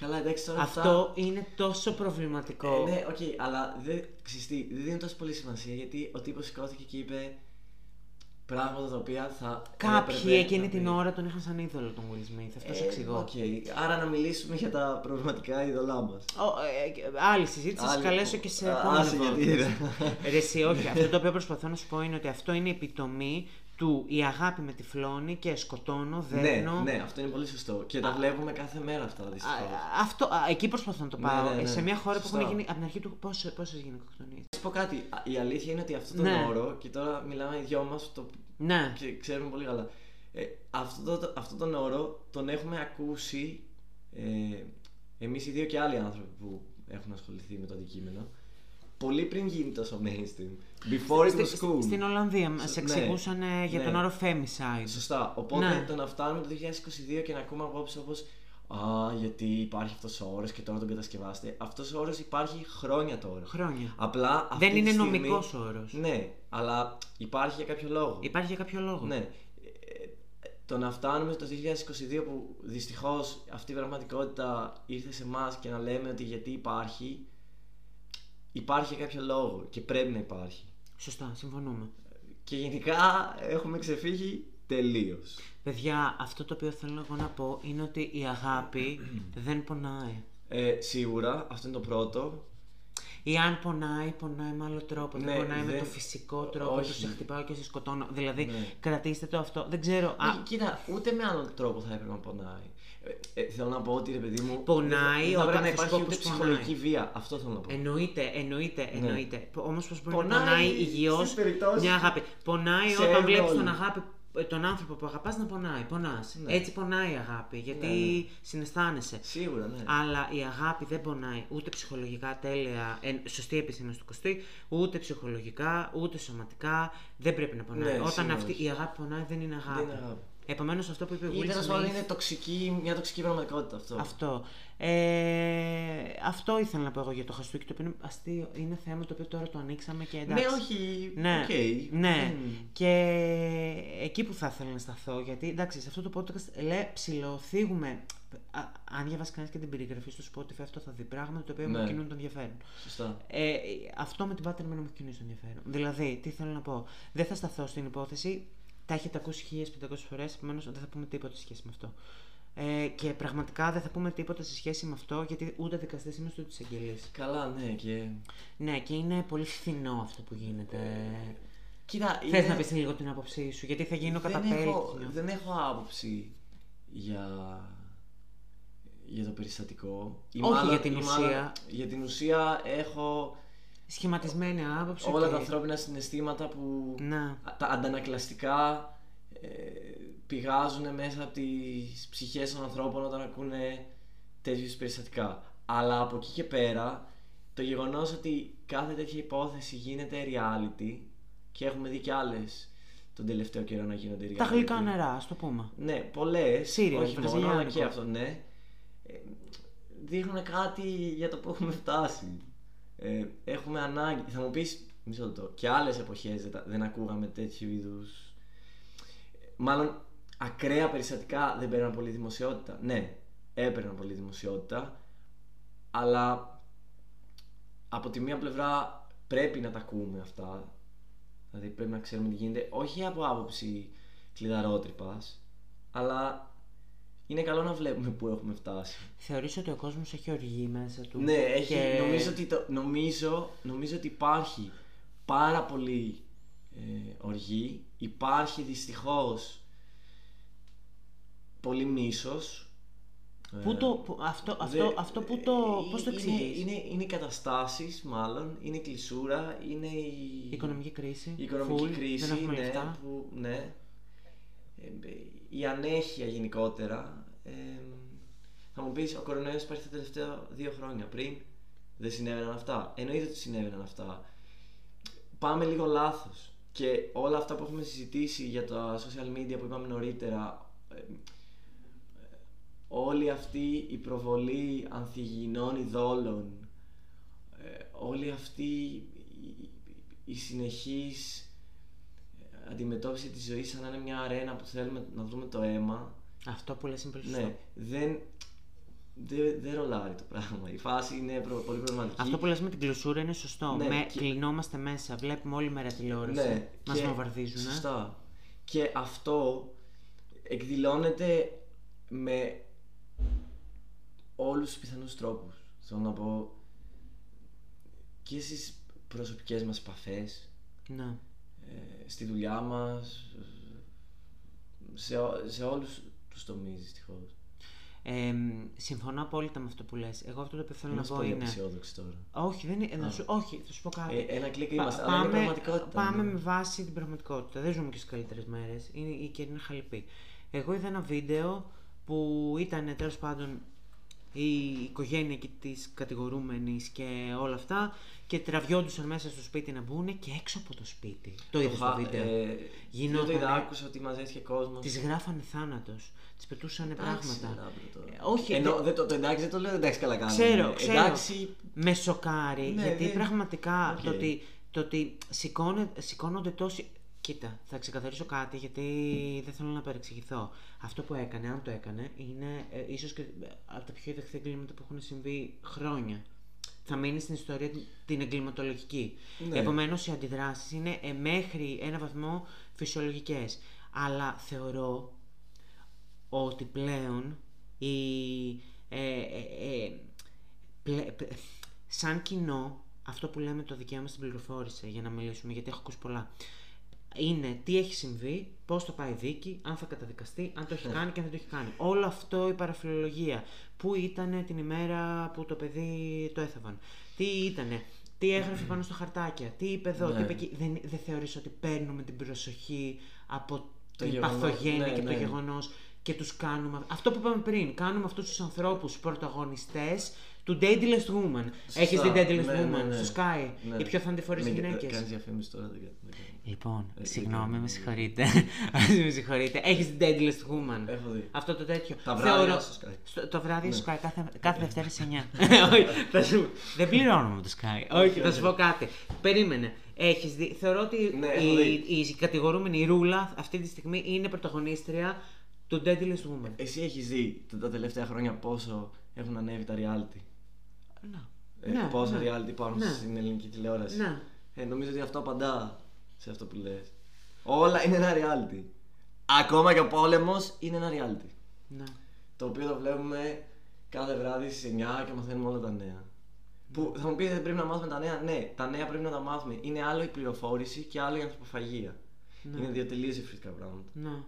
Καλά, εντάξει τώρα Αυτό αυτά... είναι τόσο προβληματικό. Ε, ναι, οκ, αλλά δεν, ξέρεις τι, δεν δίνουν τόσο πολύ σημασία γιατί ο τύπος σηκώθηκε και είπε πράγματα τα οποία θα. Κάποιοι έπρεπε εκείνη να την πει. ώρα τον είχαν σαν είδωλο τον Will Smith. Αυτός σου Ε, εξηγώ. οκ, άρα να μιλήσουμε για τα προβληματικά είδωλά μας. Ο, ε, ε, άλλη συζήτηση, θα Άλλη- καλέσω και σε Α, επόμενο άσε, γιατί podcast. είναι. Ρε εσύ, όχι. αυτό το οποίο προσπαθώ να σου πω είναι ότι αυτό είναι η επιτομή του η αγάπη με τυφλώνει και σκοτώνω, ναι, δέρνω. ναι, αυτό είναι πολύ σωστό. Και τα βλέπουμε κάθε μέρα αυτά Α, δυστυχώς. αυτό, α, εκεί προσπαθώ να το Ναι, πάω. ναι, ναι. Ε, Σε μια χώρα που Σωστά. έχουν γίνει από την αρχή του πόσε πόσες γυναικοκτονίες. Να σου πω κάτι. Α, Η αλήθεια είναι ότι αυτό το Ναι. όρο, και τώρα μιλάμε οι δυο μας, το Ναι. και ξέρουμε πολύ καλά. Ε, αυτό, το, αυτό τον όρο τον έχουμε ακούσει ε, εμείς οι δύο και άλλοι άνθρωποι που έχουν ασχοληθεί με το αντικείμενο πολύ πριν γίνει τόσο mainstream. Before it was Στη- cool. Στην Ολλανδία μα Σ- εξηγούσαν ε, για ναι. τον όρο femicide. Σωστά. Οπότε Ναι. το να φτάνουμε το 2022 και να ακούμε απόψε όπως Α, γιατί υπάρχει αυτός ο όρος και τώρα τον κατασκευάστε. Αυτός ο όρος υπάρχει χρόνια τώρα. Χρόνια. Απλά αυτή Δεν τη είναι στιγμή- νομικός όρος. Ναι, αλλά υπάρχει για κάποιο λόγο. Υπάρχει για κάποιο λόγο. Ναι. Ε, ε, Το να φτάνουμε στο 2022 που δυστυχώς αυτή η πραγματικότητα ήρθε σε εμάς και να λέμε ότι γιατί υπάρχει, υπάρχει για κάποιο λόγο και πρέπει να υπάρχει. Σωστά, συμφωνούμε. Και γενικά έχουμε ξεφύγει τελείως. Παιδιά, αυτό το οποίο θέλω εγώ να πω είναι ότι η αγάπη δεν πονάει. Ε, σίγουρα, αυτό είναι το πρώτο. Ή αν πονάει, πονάει με άλλο τρόπο. Ναι, δεν πονάει με δεν- το φυσικό τρόπο. Όχι. Του σε χτυπάω και σε σκοτώνω. Δηλαδή, Ναι. κρατήστε το αυτό. Δεν ξέρω. Α, Όχι, κοίτα, ούτε με άλλον τρόπο θα έπρεπε να πονάει. Ε, ε, θέλω να πω ότι ρε παιδί μου. Πονάει δεν θα όταν πρέπει να θα σου υπάρχει πω ούτε πώς ψυχολογική βία. Αυτό θέλω να πω. Εννοείται, εννοείται, εννοείται. Όμως πώς μπορεί να Ναι. Πονάει πονάει υγιώς στις περιπτώσεις μια αγάπη. Πονάει σε όταν βλέπεις όλοι. τον αγάπη, ε, τον άνθρωπο που αγαπάς να πονάει. Πονάς. Ναι. Έτσι πονάει η αγάπη, γιατί Ναι, ναι. συναισθάνεσαι. Σίγουρα, ναι. Αλλά η αγάπη δεν πονάει ούτε ψυχολογικά τέλεια, εν, σωστή επισήμανση του κοστί, ούτε ψυχολογικά, ούτε σωματικά. Δεν πρέπει να πονάει. Ναι, Όταν σίγουρα αυτή όχι. η αγάπη πονάει, δεν είναι αγάπη. Είναι αγάπη. Επομένως, αυτό που είπε ο Ή Will τέλο πάντων Smith- είναι τοξική, μια τοξική πραγματικότητα αυτό. αυτό. Ε, αυτό ήθελα να πω εγώ για το χαστούκι, το οποίο είναι αστείο. Είναι θέμα το οποίο τώρα το ανοίξαμε και εντάξει. Ναι, όχι. Ναι, οκ. ναι. Μμ. Και εκεί που θα ήθελα να σταθώ, γιατί εντάξει, σε αυτό το podcast λέει ψιλοθίγουμε. Α, αν διαβάσεις κανένα και την περιγραφή στο Spotify, αυτό θα δει πράγματα τα οποία μου Ναι. κινούν το ενδιαφέρον. Σωστά. Ε, αυτό με την Πάτρα εμένα μου έχει κινήσει το ενδιαφέρον. Δηλαδή, τι θέλω να πω. Δεν θα σταθώ στην υπόθεση. Τα έχετε ακούσει 1500 φορές, επομένως δεν θα πούμε τίποτα σε σχέση με αυτό. Ε, και πραγματικά δεν θα πούμε τίποτα σε σχέση με αυτό, γιατί ούτε δικαστές είμαστε ούτε εισαγγελείς. Καλά, ναι, και. Ναι, και είναι πολύ φθηνό αυτό που γίνεται. Κοίτα, Θες είναι- να πεις λίγο την άποψή σου, γιατί θα γίνω δεν καταπέλτη. έχω, δεν έχω άποψη για, για το περιστατικό. Ή Όχι για την ή ουσία. για την ουσία έχω Σχηματισμένη άποψη. όλα και- τα ανθρώπινα συναισθήματα που Να. τα αντανακλαστικά ε, πηγάζουν μέσα από τις ψυχές των ανθρώπων όταν ακούνε τέτοιους περιστατικά. Αλλά από εκεί και πέρα, το γεγονός ότι κάθε τέτοια υπόθεση γίνεται reality και έχουμε δει κι άλλες τον τελευταίο καιρό να γίνονται reality. Τα γλυκά νερά, ας το πούμε. Ναι, πολλές. Serial, όχι μόνο, αλλά βραζιλιάνικο. και αυτό, ναι. Ε, δείχνουν κάτι για το που έχουμε φτάσει. Ε, έχουμε ανάγκη. Θα μου πεις, μισό λεπτό, και άλλες εποχές δεν, τα- δεν ακούγαμε τέτοιου είδους. Μάλλον ακραία περιστατικά δεν παίρναν πολύ δημοσιότητα. Ναι, έπαιρναν πολύ δημοσιότητα, αλλά από τη μία πλευρά πρέπει να τα ακούμε αυτά. Δηλαδή πρέπει να ξέρουμε τι γίνεται, όχι από άποψη κλειδαρότρυπας, αλλά είναι καλό να βλέπουμε πού έχουμε φτάσει. Θεωρείς ότι ο κόσμος έχει οργή μέσα του. Ναι, έχει, και- νομίζω, ότι το, νομίζω, νομίζω ότι υπάρχει πάρα πολύ ε, οργή, υπάρχει δυστυχώς πολύ μίσος. Πού Ε, το, που- αυτό, αυτό, Δε- αυτό που το, πώς το είναι, εξηγείς; είναι, είναι οι καταστάσεις μάλλον, είναι η κλεισούρα, είναι η, Η οικονομική κρίση. η οικονομική full, κρίση, Δεν έχουμε ναι, λεφτά. που, ναι. Ε, η ανέχεια γενικότερα. Ε, θα μου πεις, ο κορονοϊός υπάρχει τα τελευταία δύο χρόνια. Πριν δεν συνέβαιναν αυτά. Εννοείται ότι συνέβαιναν αυτά. Πάμε λίγο λάθος. Και όλα αυτά που έχουμε συζητήσει για τα social media που είπαμε νωρίτερα, ε, ε, όλη αυτή η προβολή ανθυγιεινών ειδόλων, ε, όλη αυτή η, η, η συνεχής ε, αντιμετώπιση της ζωής σαν να είναι μια αρένα που θέλουμε να δούμε το αίμα Αυτό που λες είναι πολύ σωστό. ναι, δεν, δεν, δεν ρολάρει το πράγμα. Η φάση είναι προ- πολύ προβληματική. Αυτό που λες με την κλεισούρα είναι σωστό. Ναι, με, και- Κλεινόμαστε μέσα, βλέπουμε όλη μέρα τηλεόραση. ναι, Μας και- βομβαρδίζουν. Σωστά. Και αυτό εκδηλώνεται με όλους τους πιθανούς τρόπους. Θέλω να πω και στις προσωπικές μας επαφές, Ναι. ε, στη δουλειά μας, σε, ό- σε όλους τους τομείς δυστυχώς. Ε, συμφωνώ απόλυτα με αυτό που λες. Εγώ αυτό το οποίο θέλω να Είμαστε πω πολύ είναι... απεσιόδοξοι τώρα. Όχι, δεν είναι, να σου, όχι, θα σου πω κάτι. Ε, ένα κλικ Πα- είμαστε, αλλά είναι πραγματικότητα. Πάμε ναι. με βάση την πραγματικότητα. Δεν ζούμε και στις καλύτερες μέρες. Η καιρή είναι χαλεπή. Εγώ είδα ένα βίντεο που ήταν τέλος πάντων η οικογένεια εκεί της κατηγορούμενης και όλα αυτά και τραβιόντουσαν μέσα στο σπίτι να μπουν και έξω από το σπίτι. Το είδα στο χα- βίντεο. Ε, δεν το Γινότανε- είδα, άκουσα ότι μαζεύτηκε κόσμος. Τη γράφανε θάνατος. Τη πετούσαν πράγματα. Ε, όχι, Ενώ, δεν- δεν το, το εντάξει δεν το λέω εντάξει καλά κάνω. Ξέρω, ξέρω. Εντάξει, Με σοκάρει, Ναι, γιατί δεν- πραγματικά Οκ. το ότι, το ότι σηκώνε- σηκώνονται τόσοι. Κοίτα, θα ξεκαθαρίσω κάτι γιατί δεν θέλω να παρεξηγηθώ. Αυτό που έκανε, αν το έκανε, είναι ε, ίσως και από τα πιο ιδεχθή εγκλήματα που έχουν συμβεί χρόνια. Θα μείνει στην ιστορία την- την εγκληματολογική. Ναι. Επομένως, οι αντιδράσεις είναι ε, μέχρι ένα βαθμό φυσιολογικές. Αλλά θεωρώ ότι πλέον η, ε, ε, ε, πλε- π- σαν κοινό αυτό που λέμε το δικαίωμα στην πληροφόρηση για να μιλήσουμε, γιατί έχω ακούσει πολλά. Είναι τι έχει συμβεί, πώς θα πάει η δίκη, αν θα καταδικαστεί, αν το έχει κάνει και αν δεν το έχει κάνει. Όλο αυτό η παραφιλολογία. Πού ήταν την ημέρα που το παιδί το έθαβαν. Τι ήτανε. Τι έγραφε πάνω στο χαρτάκια. Τι είπε εδώ, τι Ναι. είπε εκεί. Δεν, δεν θεωρείς ότι παίρνουμε την προσοχή από Το την γεγονός, παθογένεια ναι, και το ναι. γεγονός και τους κάνουμε. Αυτό που είπαμε πριν, κάνουμε αυτούς τους ανθρώπους πρωταγωνιστές του Daedalus Woman. Έχεις δει Daedalus Ναι, ναι, Woman ναι. στο Sky; Ναι. Οι πιο θαντιφορείς Μην- γυναίκες; Κάνεις διαφήμιση τώρα, δεν κάνω. δεν κάνω. Λοιπόν, Ε, συγγνώμη, δεν με κάνω. συγχωρείτε. με συγχωρείτε. Έχεις δει Daedalus Woman. Έχω δει. Αυτό το τέτοιο. Τα βράδια στο Sky. στο- το βράδυ Ναι. στο Sky, κάθε, κάθε Δευτέρα σε 9. Όχι, θα σου... Δεν πληρώνουμε με το Sky. Όχι, θα σου πω κάτι. Περίμενε. Έχεις δει. Θεωρώ ότι Ναι, έχω η, δει. η κατηγορούμενη η Ρούλα αυτή τη στιγμή είναι πρωταγωνίστρια του Daedalus Woman. Εσύ έχεις δει τα- τα τελευταία χρόνια πόσο έχουν ανέβει τα reality; Να. Ε, Ναι, πόσα ναι. reality υπάρχουν Ναι. στην ελληνική τηλεόραση; Ναι. Ε, νομίζω ότι αυτό απαντά σε αυτό που λες. Όλα είναι ένα reality. Ακόμα και ο πόλεμος είναι ένα reality. Ναι. Το οποίο το βλέπουμε κάθε βράδυ στις 9 και μαθαίνουμε όλα τα νέα. Που θα μου πείτε δεν πρέπει να μάθουμε τα νέα. Ναι, τα νέα πρέπει να τα μάθουμε. Είναι άλλο η πληροφόρηση και άλλο η ανθρωποφαγία. Ναι. Είναι δύο τελείως διαφορετικά πράγματα. Ναι.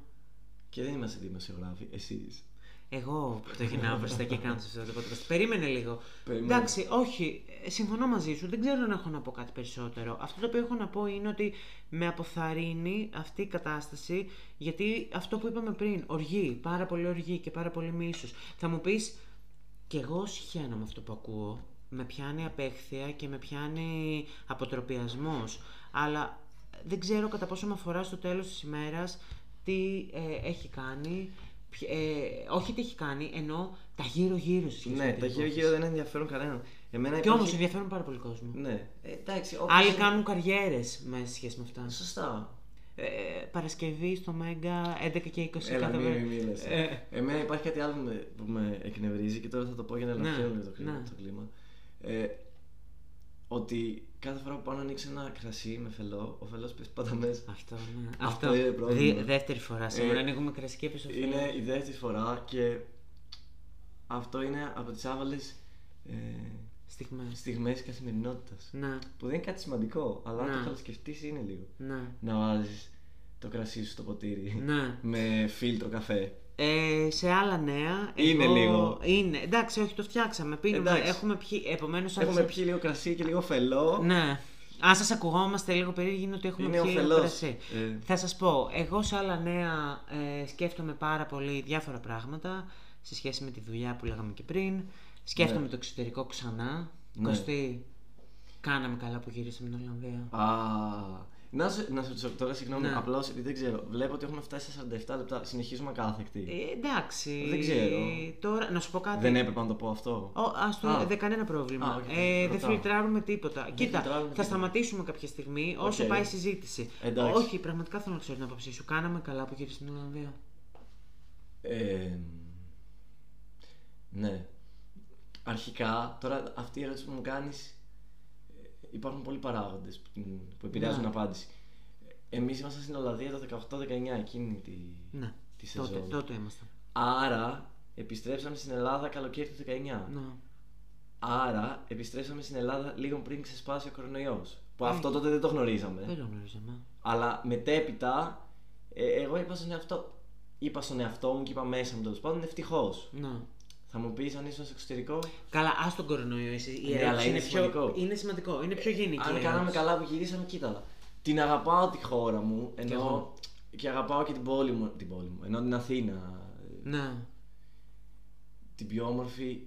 Και δεν είμαστε δημοσιογράφοι, εσείς. Εγώ το γυρνάω μπροστά και κάνω σε αυτό το podcast. Περίμενε λίγο. Περιμένω. Εντάξει, όχι, ε, συμφωνώ μαζί σου. Δεν ξέρω αν έχω να πω κάτι περισσότερο. Αυτό το οποίο έχω να πω είναι ότι με αποθαρρύνει αυτή η κατάσταση γιατί αυτό που είπαμε πριν, οργή, πάρα πολύ οργή και πάρα πολύ μίσος. Θα μου πεις, και εγώ συχαίνω με αυτό που ακούω. Με πιάνει απέχθεια και με πιάνει αποτροπιασμός. Αλλά δεν ξέρω κατά πόσο με αφορά στο τέλος της ημέρας τι ε, έχει κάνει. ποιο- Ε, όχι τι έχει κάνει, ενώ τα γύρω-γύρω σε σχέση με Ναι, την τα υπόθεση. γύρω-γύρω δεν ενδιαφέρουν κανέναν. Εμένα Και υπάρχει- όμω ενδιαφέρουν πάρα πολύ κόσμο. Ναι, ε, εντάξει. όπως- Άλλοι κάνουν καριέρες με σχέση με αυτά. Σωστά. Ε, Παρασκευή στο Μέγκα 11 και 20 Έλα, κάθε μην μέρα. μη μιλάς. Ε, Εμένα υπάρχει κάτι άλλο που με, που με εκνευρίζει και τώρα θα το πω για να Ναι, ελαφρύνω λίγο το κλίμα. ναι. Το κλίμα. Ε, ότι κάθε φορά που πάω να ανοίξω ένα κρασί με φελό, ο φελός πέφτει πάντα μέσα. Αυτό, ναι. Αυτό είναι πρόβλημα. Δι- δεύτερη φορά σήμερα Ε, ανοίγουμε κρασί και πίσω Είναι η δεύτερη φορά και αυτό είναι από τις άβαλες ε, Στιγμές. στιγμές καθημερινότητας. Ναι, Που δεν είναι κάτι σημαντικό, αλλά αν Ναι. το καλοσκεφτείς είναι λίγο. ναι. Να βάζεις το κρασί σου στο ποτήρι Ναι. με φίλτρο καφέ. Ε, σε άλλα νέα. Είναι εγώ- λίγο. Είναι. Εντάξει, όχι, το φτιάξαμε. Πίνουμε. Εντάξει. Έχουμε πιει. Επομένως. Έχουμε πιει λίγο κρασί και λίγο φελό. Ναι. Αν σας ακουγόμαστε λίγο περίεργοι είναι ότι έχουμε Είναι πιει ωφελός. κρασί. Ε. Θα σας πω, εγώ σε άλλα νέα ε, σκέφτομαι πάρα πολύ διάφορα πράγματα σε σχέση με τη δουλειά που λέγαμε και πριν. Σκέφτομαι Ναι. το εξωτερικό ξανά. Ναι. Κωστή, κάναμε καλά που γυρίσαμε την Ολλανδία. Α, να σου, να σου ρωτήσω τώρα, συγγνώμη, Ναι. απλώς επειδή δεν ξέρω. Βλέπω ότι έχουμε φτάσει στα 47 λεπτά. Συνεχίζουμε ακάθεκτη. Ε, εντάξει. Δεν ξέρω. Τώρα, να σου πω κάτι. Δεν έπρεπε να το πω αυτό. Ο, ας το, Α. δεν κανένα πρόβλημα. Α, οκ, ε, δεν ρωτάω. φιλτράρουμε τίποτα. Κοίτα, φιλτράρουμε θα τίποτα. σταματήσουμε κάποια στιγμή όσο Οκ. πάει η συζήτηση. Εντάξει. Όχι, πραγματικά θέλω να ξέρω την άποψή σου. Κάναμε καλά που γύρισε στην Ολλανδία. Ε, ναι. Αρχικά, τώρα αυτή η ερώτηση που μου κάνεις ε, υπάρχουν πολλοί παράγοντες που, την- που επηρεάζουν Ναι. την απάντηση. Εμείς ήμασταν στην Ολλανδία το 18-19 εκείνη τη, Ναι, τη τότε, σεζόν. τότε ήμασταν. Άρα επιστρέψαμε στην Ελλάδα καλοκαίρι του 19. Ναι. Άρα επιστρέψαμε στην Ελλάδα λίγο πριν ξεσπάσει ο κορονοϊός. Που Ε. αυτό τότε δεν το γνωρίζαμε. Δεν το γνωρίζαμε. Αλλά μετέπειτα, ε, εγώ είπα στον εαυτό, είπα στον εαυτό μου και είπα μέσα μου τέλος πάντων ευτυχώς. Ναι. Θα μου πεις αν ήσουν στο εξωτερικό. Καλά, ας τον κορονοϊό. εσύ. Η Ναι, ερώτηση αλλά είναι πιο... σημαντικό. είναι σημαντικό. Είναι πιο γενική. αν η κάναμε ερώτηση. καλά που γυρίσαμε, κοίτα. Την αγαπάω τη χώρα μου, Κι ενώ. εγώ. Και αγαπάω και την πόλη μου. Την πόλη μου. Ενώ την Αθήνα. ε, Ναι. Την πιο όμορφη,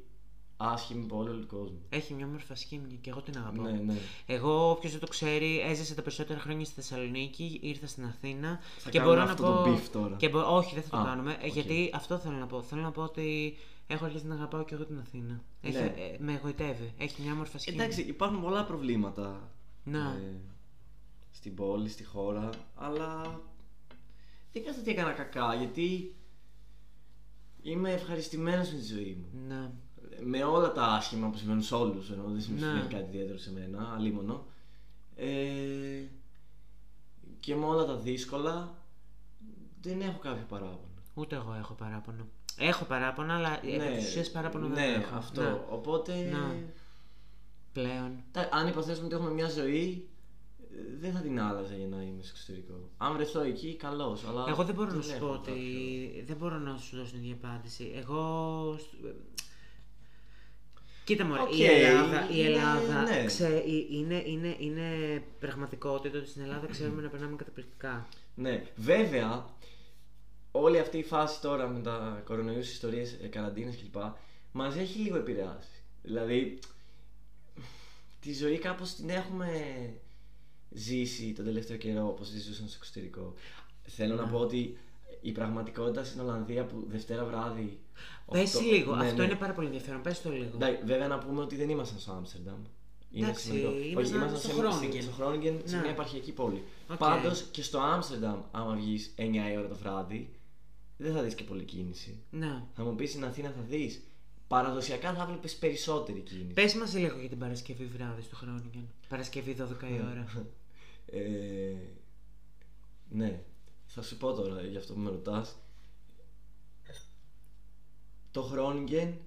άσχημη πόλη όλου του κόσμου. Έχει μια ομορφασχήμια και εγώ την αγαπάω. Ναι, ναι. Εγώ, όποιος δεν το ξέρει, έζησα τα περισσότερα χρόνια στη Θεσσαλονίκη, ήρθα στην Αθήνα. Θα και κάνουμε μπορώ αυτό να πω. το beef τώρα. Και μπο- Όχι, δεν θα το Α, κάνουμε. ε, οκ. Γιατί αυτό θέλω να πω. Θέλω να πω ότι έχω αρχίσει να αγαπάω και εγώ την Αθήνα. Έχει, Ναι. ε, με εγωιτεύει. Έχει μια όμορφα σκήμια. Εντάξει, υπάρχουν πολλά προβλήματα. Ναι. ε, στην πόλη, στη χώρα, αλλά δεν κάνω ότι έκανα κακά, γιατί είμαι ευχαριστημένος με τη ζωή μου. Ναι. Με όλα τα άσχημα που συμβαίνουν σε όλους, ενώ δεν συμβαίνει Ναι. κάτι ιδιαίτερο σε μένα, αλίμονο. Ε, και με όλα τα δύσκολα δεν έχω κάποιο παράπονο. Ούτε εγώ έχω παράπονο. Έχω παράπονα, αλλά επί της ουσίας παράπονο δεν ναι, έχω. αυτό. Ναι. Οπότε. Ναι. πλέον. Τα- Αν υποθέσουμε ότι έχουμε μια ζωή, ε, δεν θα την άλλαζα για να είμαι στο εξωτερικό. Αν βρεθώ εκεί, καλώς. Αλλά Εγώ δεν μπορώ να σου έχω πω ότι. κάποιο- Δεν μπορώ να σου δώσω την ίδια απάντηση. Εγώ. στο- Κοίτα μωρέ, Οκ, η Ελλάδα, η είναι- Ελλάδα ναι. ξέ- ε, είναι, είναι, είναι πραγματικότητα ότι στην Ελλάδα ξέρουμε να περνάμε καταπληκτικά. Ναι, βέβαια, όλη αυτή η φάση τώρα με τα κορονοϊούς, ιστορίες, καραντίνες κλπ. Μας έχει λίγο επηρεάσει. Δηλαδή, τη ζωή κάπως την έχουμε ζήσει τον τελευταίο καιρό όπως τη ζούσαν στο εξωτερικό. Θέλω Ναι. να πω ότι η πραγματικότητα στην Ολλανδία που Δευτέρα βράδυ. Πες οκτώ- λίγο, ναι, αυτό ναι. είναι πάρα πολύ ενδιαφέρον. Πες το λίγο. Εντάξει, βέβαια να πούμε ότι δεν ήμασταν στο Άμστερνταμ. Είναι Εντάξει, σημαντικό. ήμασταν Όχι, ήμασταν στο σε, Groningen. στο Groningen, σε Ναι. μια επαρχιακή πόλη. Οκ. Πάντως και στο Άμστερνταμ, άμα βγεις 9 η ώρα το βράδυ, δεν θα δεις και πολλή κίνηση. Ναι. Θα μου πεις στην Αθήνα θα δεις. Παραδοσιακά θα βλέπεις περισσότερη κίνηση. Πες μας λίγο για την Παρασκευή βράδυ στο Groningen. Παρασκευή 12 η ώρα. Ε, ναι, θα σου πω τώρα για αυτό που με ρωτάς. Το Χρόνιγκεν,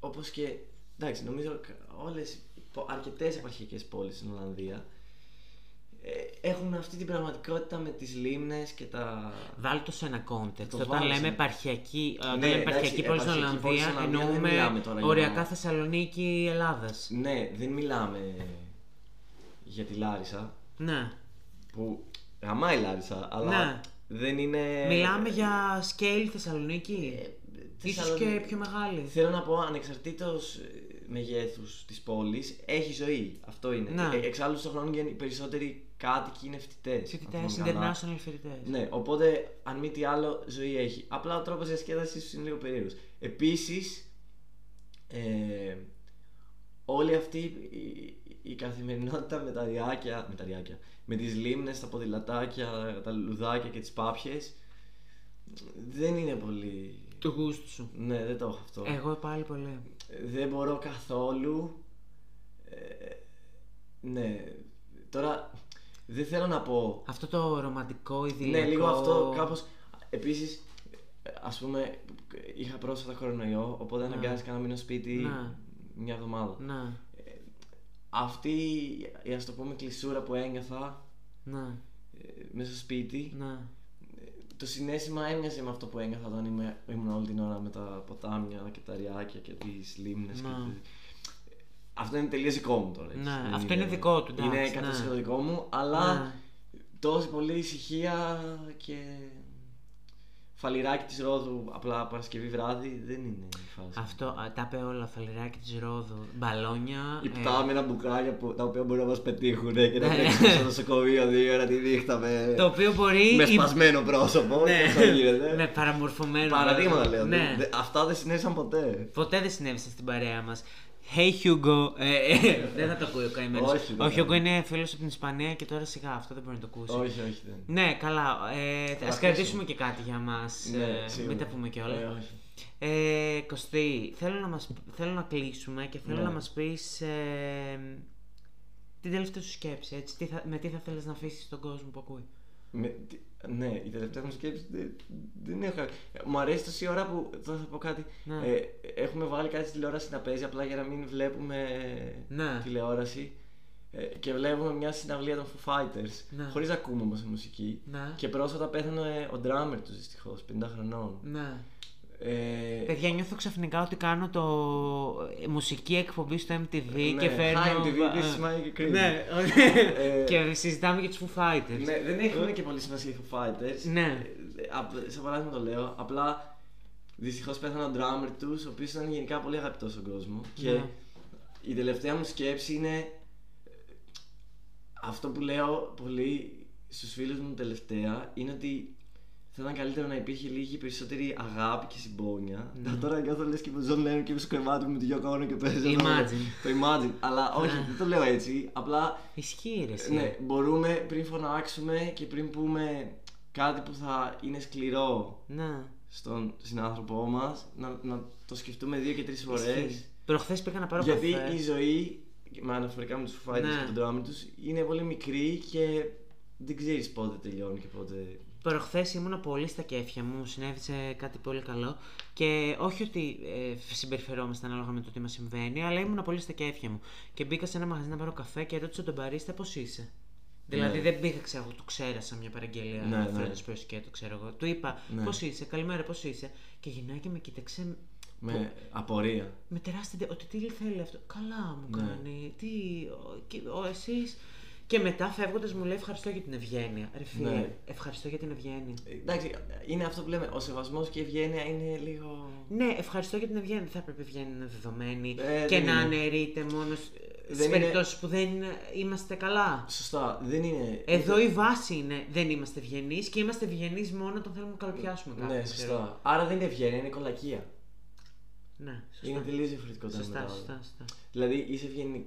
όπως και, εντάξει, νομίζω όλες, αρκετές επαρχιακές πόλεις στην Ολλανδία ε, έχουν αυτή την πραγματικότητα με τις λίμνες και τα... Βάλ το σε ένα context. Το Όταν βάλω λέμε σε- επαρχιακή, όταν Ναι, λέμε εντάξει, επαρχιακή πόλη στην επαρχιακή πόλη στην Ολλανδία, Ολλανδία δεν μιλάμε τώρα εννοούμε για- οριακά Θεσσαλονίκη Ελλάδας. Ναι, δεν μιλάμε για τη Λάρισα, Ναι. που γαμάει η Λάρισα, αλλά Ναι. δεν είναι... Μιλάμε για scale Θεσσαλονίκη. Ε, Ίσως Θεσσαλονίκη. και πιο μεγάλη. Θέλω να πω, ανεξαρτήτως ε, μεγέθους της πόλης, έχει ζωή. Αυτό είναι. Ναι. Ε, εξάλλου στον χρόνο οι περισσότεροι κάτοικοι είναι φοιτητές. αν Φοιτητές, θυμάμαι καλά. international φοιτητές. Ναι, οπότε αν μη τι άλλο, ζωή έχει. Απλά ο τρόπος διασκέδασης είναι λίγο περίεργος. Επίσης, ε, όλη αυτή η, η καθημερινότητα με τα ριάκια, με τα ριάκια, με τις λίμνες, τα ποδηλατάκια, τα λουδάκια και τις πάπιες, δεν είναι πολύ... Του γούστου σου. Ναι, δεν το έχω αυτό. Εγώ πάλι πολύ. Δεν μπορώ καθόλου. Ε, ναι. Τώρα δεν θέλω να πω. Αυτό το ρομαντικό, ιδηλιακό. Ναι, λίγο αυτό κάπως Επίσης ας πούμε, είχα πρόσφατα κορονοϊό, οπότε Ναι. αναγκάστηκα να μείνω σπίτι Ναι. μια εβδομάδα. Ναι, Αυτή η ας το πούμε κλεισούρα που ένιωθα ναι, ε, μέσα στο σπίτι, ναι. το συνέστημα έμοιαζε με αυτό που ένιωθα όταν είμαι, ήμουν όλη την ώρα με τα ποτάμια και τα ριάκια και τις λίμνες. Ναι. Και... τις- Αυτό είναι τελείως δικό μου τώρα. έτσι. Ναι, Δεν αυτό είναι δικό του, Είναι εντάξει, κατάσταση ναι. δικό μου, αλλά Ναι. τόση πολύ ησυχία και φαλιράκι της Ρόδου απλά Παρασκευή βράδυ δεν είναι η φάση. Αυτό, α, τα είπε όλα, φαλιράκι της Ρόδου, μπαλόνια. ε, Υπτάμενα μπουκάλια που, τα οποία μπορεί να μας πετύχουν και να Ναι. τρέξουμε στο νοσοκομείο δύο ώρα τη νύχτα με, το οποίο μπορεί... με η- σπασμένο πρόσωπο. Ναι, πώς θα γίνεται. με παραμορφωμένο. Παραδείγματα λέω. Ναι. Δε- αυτά δεν συνέβησαν ποτέ. Ποτέ δεν συνέβησε στην παρέα μας. Hey Hugo. Ε, ε, δεν θα το ακούει ο καημένος. Όχι, δεν Ο θα. Hugo είναι φίλος από την Ισπανία και τώρα σιγά αυτό δεν μπορεί να το ακούσει. όχι, όχι. Δεν. Ναι, καλά. Ε, Α αφήσουμε. κρατήσουμε και κάτι για μας. Ναι, ε, σίγουρα. μην τα πούμε κιόλας. Ε, όχι. Ε, Κωστή, θέλω να, μας, θέλω να κλείσουμε και θέλω Ναι. να μας πεις ε, την τελευταία σου σκέψη, έτσι, τι θα, με τι θα θέλεις να αφήσεις τον κόσμο που ακούει. Με, τι- ναι, η τελευταία μου σκέψη δεν, δεν έχω. Μου αρέσει τόση ώρα που. Τώρα θα πω κάτι. Ναι. Ε, έχουμε βάλει κάτι στη τηλεόραση να παίζει απλά για να μην βλέπουμε Ναι. τηλεόραση. Ε, και βλέπουμε μια συναυλία των Foo Fighters. Ναι. Χωρίς να ακούμε όμως μουσική. Ναι. Και πρόσφατα πέθανε ο drummer τους δυστυχώς, 50 χρονών. Ναι. Ε, Παιδιά, νιώθω ξαφνικά ότι κάνω το ε, μουσική εκπομπή στο MTV Ναι, και φέρνω... hi, MTV, ε, this is my cream. Ναι, Ε, και συζητάμε για τους Foo Fighters. Ναι, δεν έχουν και πολύ σημασία οι Foo Fighters. Ναι. Ε, απ- Σε παράδειγμα το λέω. Απλά δυστυχώς πέθανε ο drummer τους, ο οποίος ήταν γενικά πολύ αγαπητός στον κόσμο. Και Ναι. η τελευταία μου σκέψη είναι ε, αυτό που λέω πολύ στους φίλους μου τελευταία είναι ότι θα ήταν καλύτερο να υπήρχε λίγη περισσότερη αγάπη και συμπόνια. Ναι. Τώρα νιώθω λες και με Ζων Lennon και είμαι στο κρεβάτι μου με τη Yoko Ono και παίζω το- Imagine. το Imagine. Αλλά όχι, Ναι. δεν το λέω έτσι. Απλά Ισχύει ρε εσύ. ναι, μπορούμε πριν φωνάξουμε και πριν πούμε κάτι που θα είναι σκληρό Ναι. στον συνάνθρωπό μας να, να το σκεφτούμε δύο και τρεις φορές Ισχύει. Προχθές πήγα να πάρω γιατί καφέ. η ζωή, με αναφορικά με τους Foo Fighters Ναι. και τον drummer τους, είναι πολύ μικρή και δεν ξέρεις πότε τελειώνει και πότε Προχθές ήμουν πολύ στα κέφια μου, μου συνέβησε κάτι πολύ καλό. Και όχι ότι ε, συμπεριφερόμαστε ανάλογα με το τι μας συμβαίνει, αλλά ήμουν πολύ στα κέφια μου. Και μπήκα σε ένα μαγαζί να πάρω καφέ και ρώτησα τον μπαρίστα πώς είσαι; Δηλαδή Ναι. δεν πήγα, ξέρω, εγώ, του ξέρασα μια παραγγελία. Ναι, Ναι, ναι. ναι. σκέτο, ξέρω εγώ. Του είπα Ναι. πώς είσαι, καλημέρα, πώς είσαι; Και γυρνάει και με κοίταξε Με απορία. με τεράστια. Ότι τι θέλει αυτό; Καλά μου Ναι. κάνει. Τι. Ο, και, ο εσείς. Και μετά φεύγοντας μου λέει ευχαριστώ για την ευγένεια. Ρε φίλε, Ναι. ευχαριστώ για την ευγένεια. Εντάξει, είναι αυτό που λέμε. Ο σεβασμός και η ευγένεια είναι λίγο. Ναι, ευχαριστώ για την ευγένεια. Δεν θα έπρεπε η ευγένεια να είναι δεδομένη Ε, και δεν να είναι. αναιρείται μόνο Δεν στις είναι- περιπτώσεις που δεν είμαστε καλά. Σωστά, δεν είναι. Εδώ η βάση είναι δεν είμαστε ευγενείς και είμαστε ευγενείς μόνο όταν θέλουμε να καλοπιάσουμε κάποιον. Ναι, ξέρω. σωστά. Άρα δεν είναι ευγένεια, είναι κολακία. Ναι, σωστά. Είναι τελείως διαφορετικό το ένα με το Σωστά, άλλο. σωστά, σωστά. Δηλαδή είσαι, ευγενη...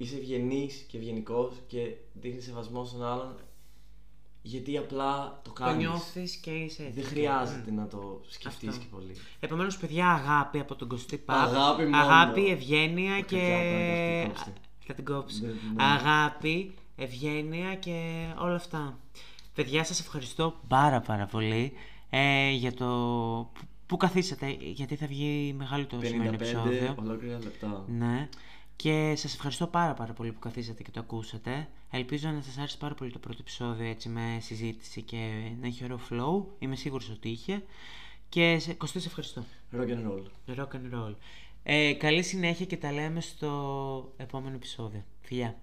είσαι ευγενής και ευγενικός και δείχνεις σεβασμό στον άλλον γιατί απλά το Το κάνεις. νιώθεις και είσαι έτσι. Δεν χρειάζεται να το σκεφτείς Αυτό. και πολύ. Επομένως, παιδιά, αγάπη από τον Κωστή Παπ. Αγάπη μόνο. Αγάπη, ευγένεια Όχι, και. πια, πάει, θα την κόψει. Θα την κόψει. Ναι, ναι. Αγάπη, ευγένεια και όλα αυτά. Παιδιά, σας ευχαριστώ πάρα πάρα πολύ ε, για το που- που καθίσατε, γιατί θα βγει μεγάλο το σημερινό 55 επεισόδιο. ολόκληρα λεπτά. Ναι. Και σας ευχαριστώ πάρα πάρα πολύ που καθίσατε και το ακούσατε. Ελπίζω να σας άρεσε πάρα πολύ το πρώτο επεισόδιο έτσι με συζήτηση και να έχει ωραίο flow. Είμαι σίγουρος ότι είχε. Και σε, Κωστή, σε ευχαριστώ. Rock and roll. Rock and roll. Ε, καλή συνέχεια και τα λέμε στο επόμενο επεισόδιο. Φιλιά.